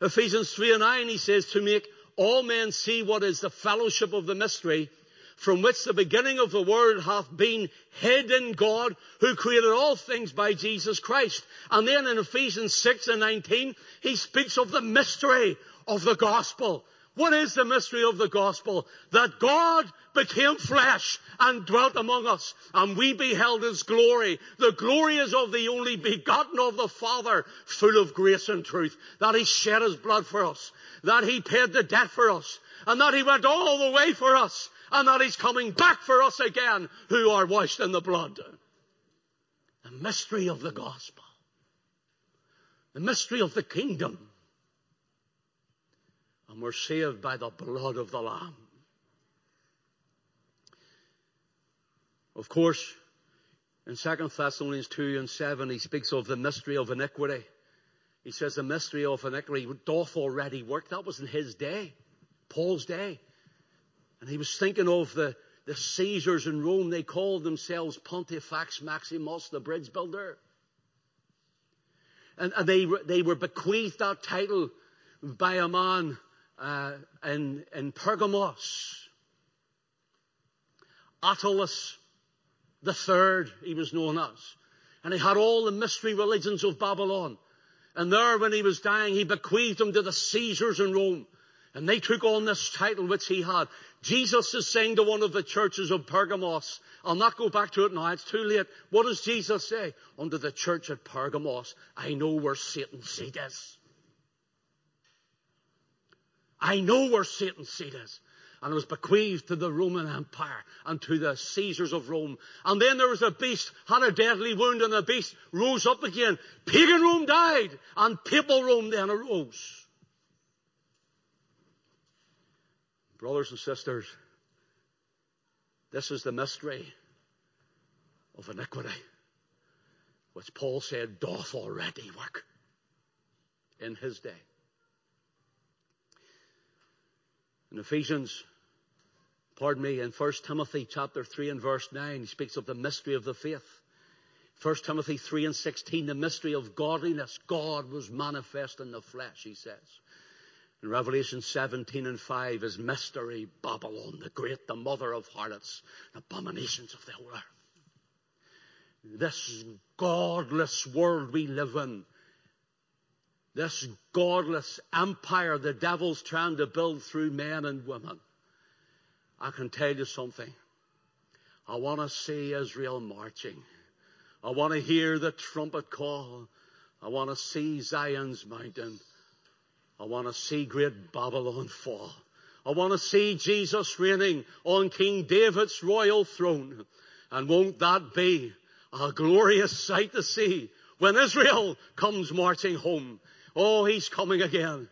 Ephesians 3 and 9, he says, to make all men see what is the fellowship of the mystery, from which the beginning of the world hath been hid in God, who created all things by Jesus Christ. And then in Ephesians 6 and 19, he speaks of the mystery of the gospel. What is the mystery of the gospel? That God became flesh and dwelt among us, and we beheld his glory. The glory is of the only begotten of the Father, full of grace and truth. That he shed his blood for us, that he paid the debt for us, and that he went all the way for us, and that he's coming back for us again, who are washed in the blood. The mystery of the gospel. The mystery of the kingdom and we're saved by the blood of the Lamb. Of course, in 2 Thessalonians 2 and 7, he speaks of the mystery of iniquity. He says the mystery of iniquity doth already work. That was in his day, Paul's day. And he was thinking of the, the Caesars in Rome. They called themselves Pontifex Maximus, the bridge builder. And, and they, they were bequeathed that title by a man uh, in, in Pergamos. Attalus the third, he was known as. And he had all the mystery religions of Babylon. And there, when he was dying, he bequeathed them to the Caesars in Rome. And they took on this title which he had. Jesus is saying to one of the churches of Pergamos, I'll not go back to it now, it's too late. What does Jesus say? Unto the church at Pergamos, I know where Satan's seat is. I know where Satan's seat is. And it was bequeathed to the Roman Empire and to the Caesars of Rome. And then there was a beast, had a deadly wound, and the beast rose up again. Pagan Rome died, and papal Rome then arose. Brothers and sisters, this is the mystery of iniquity, which Paul said doth already work in his day. In Ephesians, pardon me, in 1 Timothy chapter 3 and verse 9, he speaks of the mystery of the faith. 1 Timothy 3 and 16, the mystery of godliness. God was manifest in the flesh, he says. In Revelation 17 and 5 is mystery Babylon, the great, the mother of harlots, the abominations of the whole earth. This godless world we live in, this godless empire the devil's trying to build through men and women. I can tell you something. I want to see Israel marching. I want to hear the trumpet call. I want to see Zion's mountain. I want to see great Babylon fall. I want to see Jesus reigning on King David's royal throne. And won't that be a glorious sight to see when Israel comes marching home? Oh, he's coming again.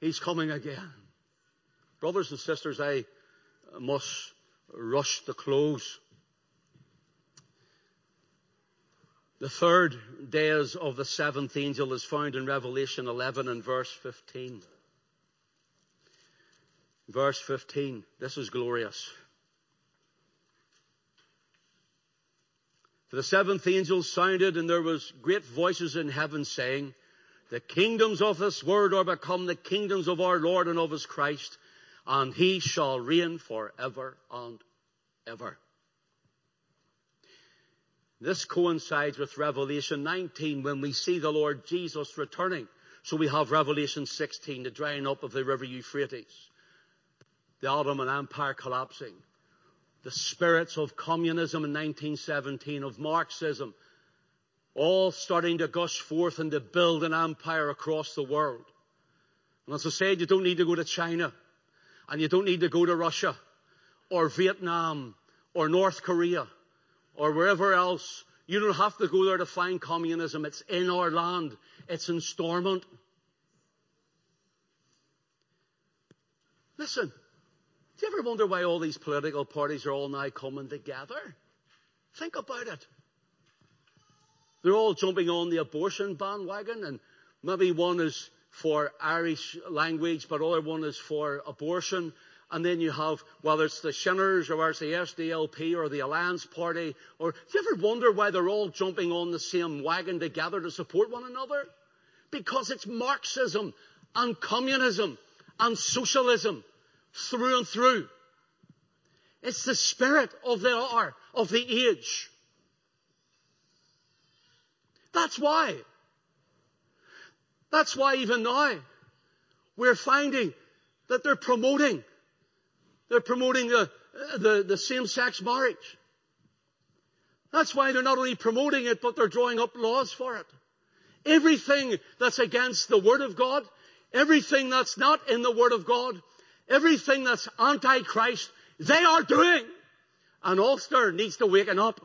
He's coming again. Brothers and sisters, I must rush to close. The third days of the seventh angel is found in Revelation 11 and verse 15. Verse 15. This is glorious. For the seventh angel sounded and there was great voices in heaven saying, the kingdoms of this world are become the kingdoms of our Lord and of his Christ, and he shall reign forever and ever. This coincides with Revelation 19 when we see the Lord Jesus returning. So we have Revelation 16, the drying up of the river Euphrates, the Ottoman Empire collapsing, the spirits of communism in 1917, of Marxism, all starting to gush forth and to build an empire across the world. And as I said, you don't need to go to China, and you don't need to go to Russia, or Vietnam, or North Korea, or wherever else. You don't have to go there to find communism. It's in our land. It's in Stormont. Listen, do you ever wonder why all these political parties are all now coming together? Think about it. They're all jumping on the abortion bandwagon and maybe one is for Irish language, but other one is for abortion. And then you have, whether it's the Shinners or whether it's the SDLP or the Alliance Party, or do you ever wonder why they're all jumping on the same wagon together to support one another? Because it's Marxism and communism and socialism through and through. It's the spirit of the hour, of the age. That's why. That's why even now we're finding that they're promoting they're promoting the, the, the same-sex marriage. That's why they're not only promoting it, but they're drawing up laws for it. Everything that's against the Word of God, everything that's not in the Word of God, everything that's anti-Christ, they are doing. And Ulster needs to waken up.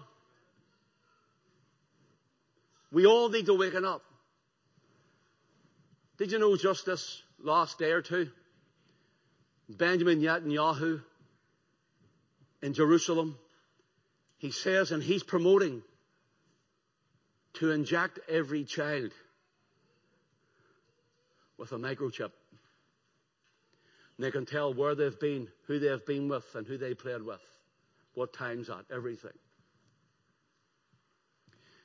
We all need to waken up. Did you know just this last day or two? Benjamin Netanyahu in Jerusalem, he says, and he's promoting to inject every child with a microchip. And they can tell where they've been, who they've been with, and who they played with, what time's at, everything.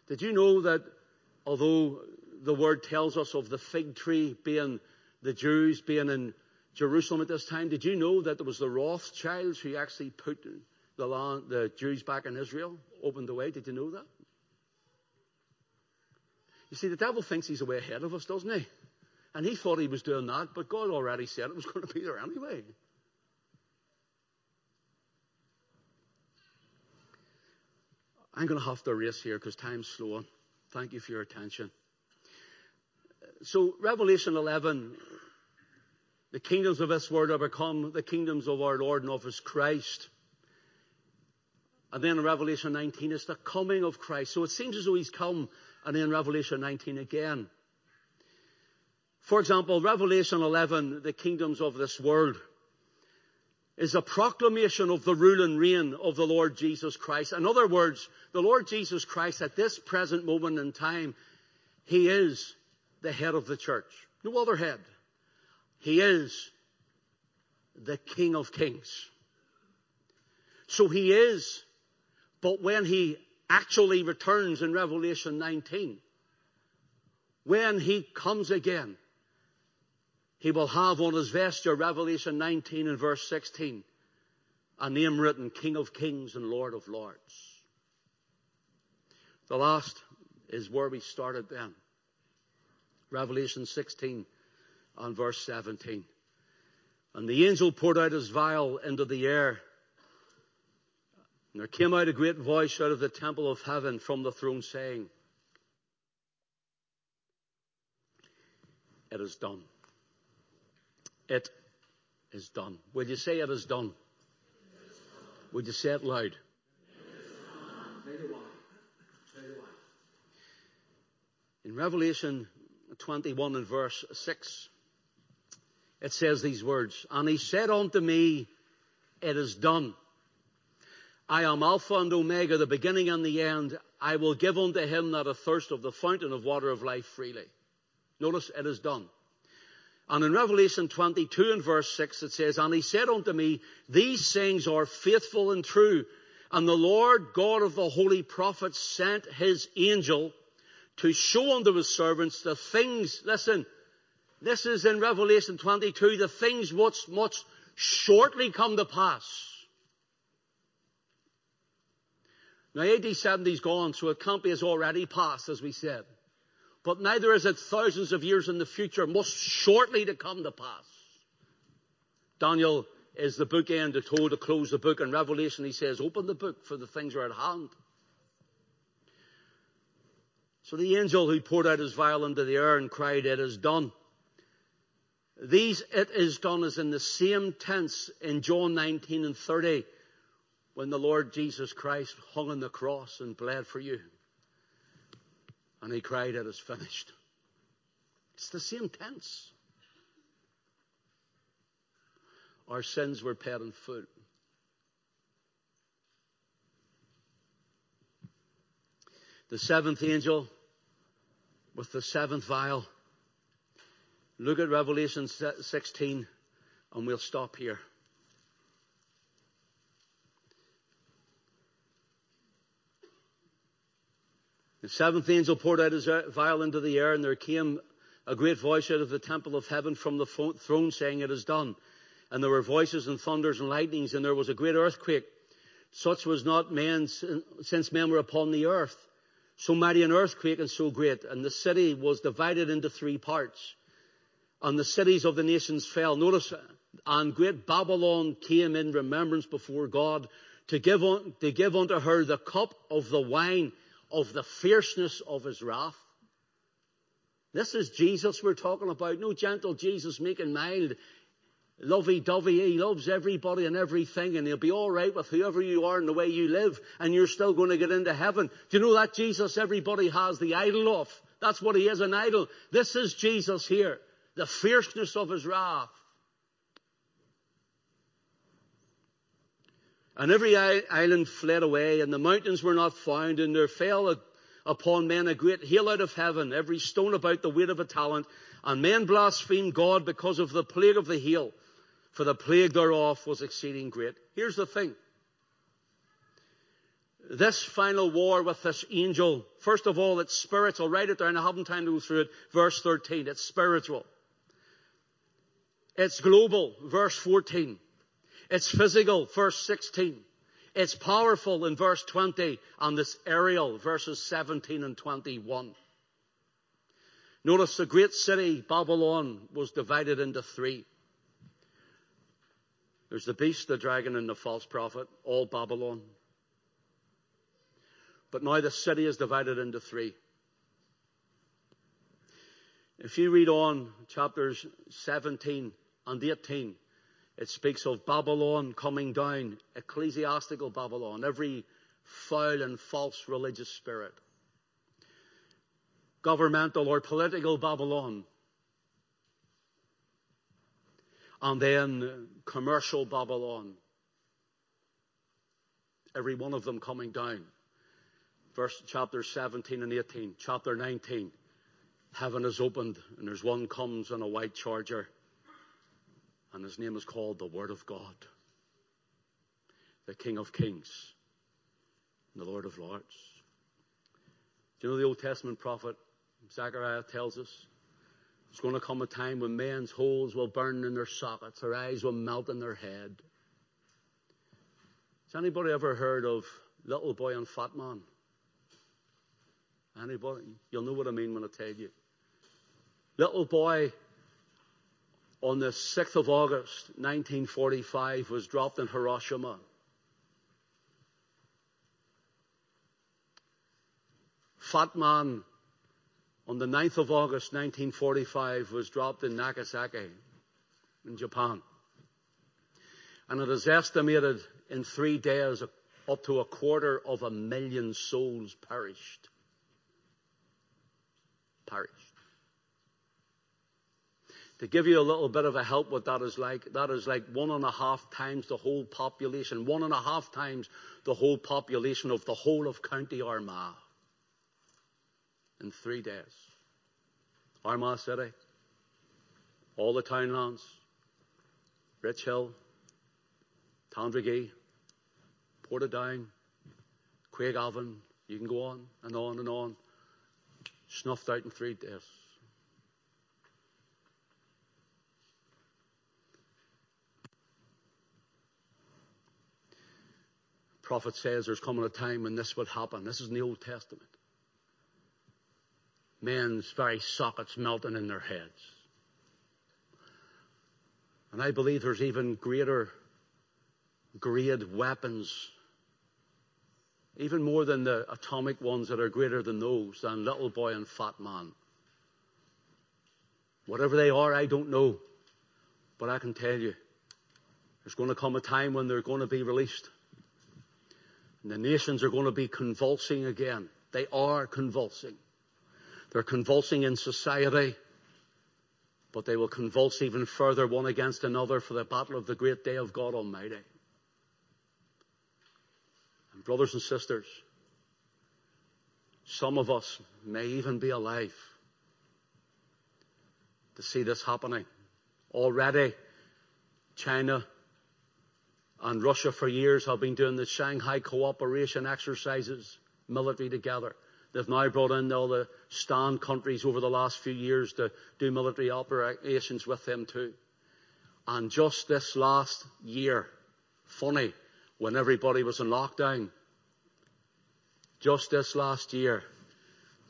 Did you know that although the word tells us of the fig tree being the Jews being in Jerusalem at this time. Did you know that there was the Rothschilds who actually put the, land, the Jews back in Israel, opened the way? Did you know that? You see, the devil thinks he's way ahead of us, doesn't he? And he thought he was doing that, but God already said it was going to be there anyway. I'm going to have to race here because time's slowing. Thank you for your attention. So, Revelation 11 the kingdoms of this world are become the kingdoms of our Lord and of His Christ. And then in Revelation 19, it's the coming of Christ. So it seems as though He's come, and then Revelation 19 again. For example, Revelation 11, the kingdoms of this world, is a proclamation of the rule and reign of the Lord Jesus Christ. In other words, the Lord Jesus Christ at this present moment in time, He is the head of the church. No other head. He is the King of Kings. So he is, but when he actually returns in Revelation 19. When he comes again, he will have on his vesture, Revelation 19 and verse 16, a name written, King of Kings and Lord of Lords. The last is where we started then. Revelation 16 and verse 17. And the angel poured out his vial into the air. And there came out a great voice out of the temple of heaven from the throne saying, It is done. It is done. Will you say it is done? Would you say it loud? In Revelation 21 and verse 6, it says these words, And he said unto me, It is done. I am Alpha and Omega, the beginning and the end. I will give unto him that a thirst of the fountain of water of life freely. Notice it is done. And in Revelation 22 and verse 6 it says, And he said unto me, These things are faithful and true. And the Lord God of the holy prophets sent his angel to show unto his servants the things, listen, this is in Revelation 22, the things which must shortly come to pass. Now AD 70 is gone, so it can't be as already passed, as we said but neither is it thousands of years in the future, most shortly to come to pass. Daniel is the bookend told to close the book. In Revelation, he says, open the book for the things are at hand. So the angel who poured out his vial into the air and cried, it is done. These it is done is in the same tense in John 19 and 30 when the Lord Jesus Christ hung on the cross and bled for you. And he cried, It is finished. It's the same tense. Our sins were paid in full. The seventh angel with the seventh vial. Look at Revelation 16 and we'll stop here. The seventh angel poured out his vial into the air, and there came a great voice out of the temple of heaven from the throne saying, It is done. And there were voices and thunders and lightnings, and there was a great earthquake. Such was not since men were upon the earth. So mighty an earthquake and so great. And the city was divided into three parts. And the cities of the nations fell. Notice, and great Babylon came in remembrance before God to give, to give unto her the cup of the wine of the fierceness of his wrath. This is Jesus we're talking about. No gentle Jesus making mild, lovey dovey. He loves everybody and everything and he'll be alright with whoever you are and the way you live and you're still going to get into heaven. Do you know that Jesus everybody has the idol of? That's what he is, an idol. This is Jesus here. The fierceness of his wrath. And every island fled away, and the mountains were not found, and there fell upon men a great hail out of heaven, every stone about the weight of a talent. And men blasphemed God because of the plague of the hail, for the plague thereof was exceeding great. Here's the thing. This final war with this angel, first of all, it's spiritual. I'll Write it down. I haven't time to go through it. Verse 13. It's spiritual. It's global. Verse 14. It's physical, verse 16. It's powerful in verse 20 and this aerial, verses 17 and 21. Notice the great city, Babylon, was divided into three. There's the beast, the dragon, and the false prophet, all Babylon. But now the city is divided into three. If you read on chapters 17 and 18, it speaks of Babylon coming down, ecclesiastical Babylon, every foul and false religious spirit. Governmental or political Babylon. And then commercial Babylon. Every one of them coming down. Verse chapter 17 and 18. Chapter 19. Heaven is opened and there's one comes on a white charger and his name is called the Word of God, the King of Kings and the Lord of Lords. Do you know the Old Testament prophet Zechariah tells us? There's going to come a time when men's holes will burn in their sockets, their eyes will melt in their head. Has anybody ever heard of Little Boy and Fat Man? Anybody? You'll know what I mean when I tell you. Little Boy on the 6th of August 1945 was dropped in Hiroshima. Fat Man on the 9th of August 1945 was dropped in Nagasaki in Japan. And it is estimated in three days up to a quarter of a million souls perished. Perished. To give you a little bit of a help what that is like, that is like one and a half times the whole population, one and a half times the whole population of the whole of County Armagh in three days. Armagh City, all the townlands, Richhill, Tandragee, Portadown, Craigavon, you can go on and on and on, snuffed out in three days. Prophet says there's coming a time when this will happen. This is in the Old Testament. Men's very sockets melting in their heads. And I believe there's even greater grade weapons, even more than the atomic ones that are greater than those, than little boy and fat man. Whatever they are, I don't know. But I can tell you, there's going to come a time when they're going to be released. The nations are going to be convulsing again. They are convulsing. They're convulsing in society, but they will convulse even further one against another for the battle of the great day of God Almighty. And brothers and sisters, some of us may even be alive to see this happening. Already, China and Russia for years have been doing the Shanghai cooperation exercises, military together. They've now brought in all the stand countries over the last few years to do military operations with them too. And just this last year, funny, when everybody was in lockdown, just this last year,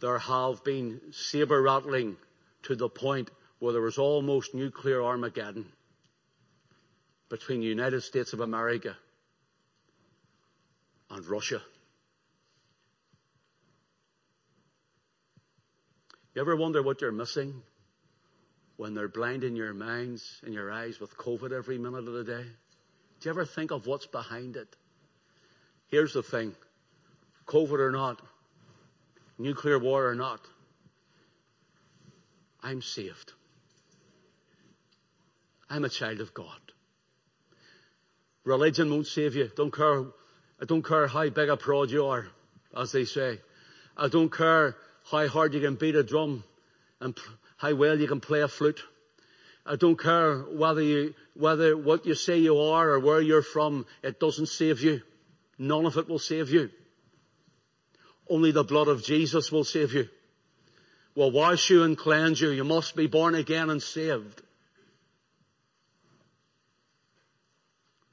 there have been saber rattling to the point where there was almost nuclear Armageddon between the United States of America and Russia. You ever wonder what you're missing when they're blinding your minds and your eyes with COVID every minute of the day? Do you ever think of what's behind it? Here's the thing. COVID or not, nuclear war or not, I'm saved. I'm a child of God. Religion won't save you. Don't care. I don't care how big a prod you are, as they say. I don't care how hard you can beat a drum and how well you can play a flute. I don't care whether you, whether what you say you are or where you're from. It doesn't save you. None of it will save you. Only the blood of Jesus will save you. Will wash you and cleanse you. You must be born again and saved.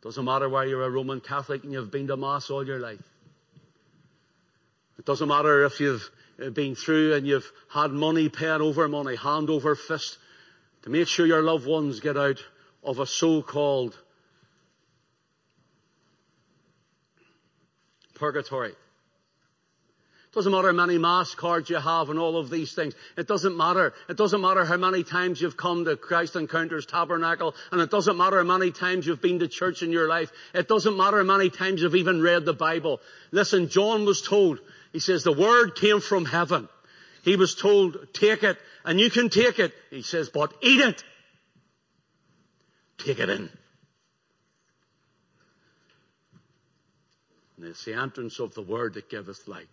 Doesn't matter whether you're a Roman Catholic and you've been to Mass all your life. It doesn't matter if you've uh, been through and you've had money paying over money, hand over fist, to make sure your loved ones get out of a so-called purgatory. It doesn't matter how many mass cards you have and all of these things. It doesn't matter. It doesn't matter how many times you've come to Christ Encounters Tabernacle and it doesn't matter how many times you've been to church in your life. It doesn't matter how many times you've even read the Bible. Listen, John was told, he says, the word came from heaven. He was told, take it and you can take it. He says, but eat it. Take it in. And it's the entrance of the word that giveth light.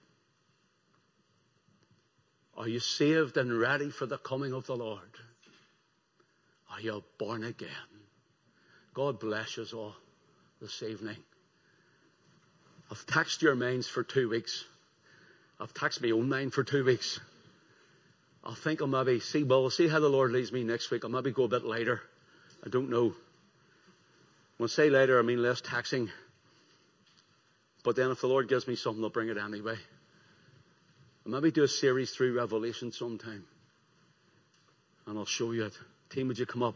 Are you saved and ready for the coming of the Lord? Are you born again? God bless us all this evening. I've taxed your minds for two weeks. I've taxed my own mind for two weeks. I'll think I'll maybe see, well, see how the Lord leads me next week. I'll maybe go a bit later. I don't know. When I say later, I mean less taxing. But then if the Lord gives me something, I'll bring it anyway. Maybe do a series through Revelation sometime. And I'll show you it. Team, would you come up?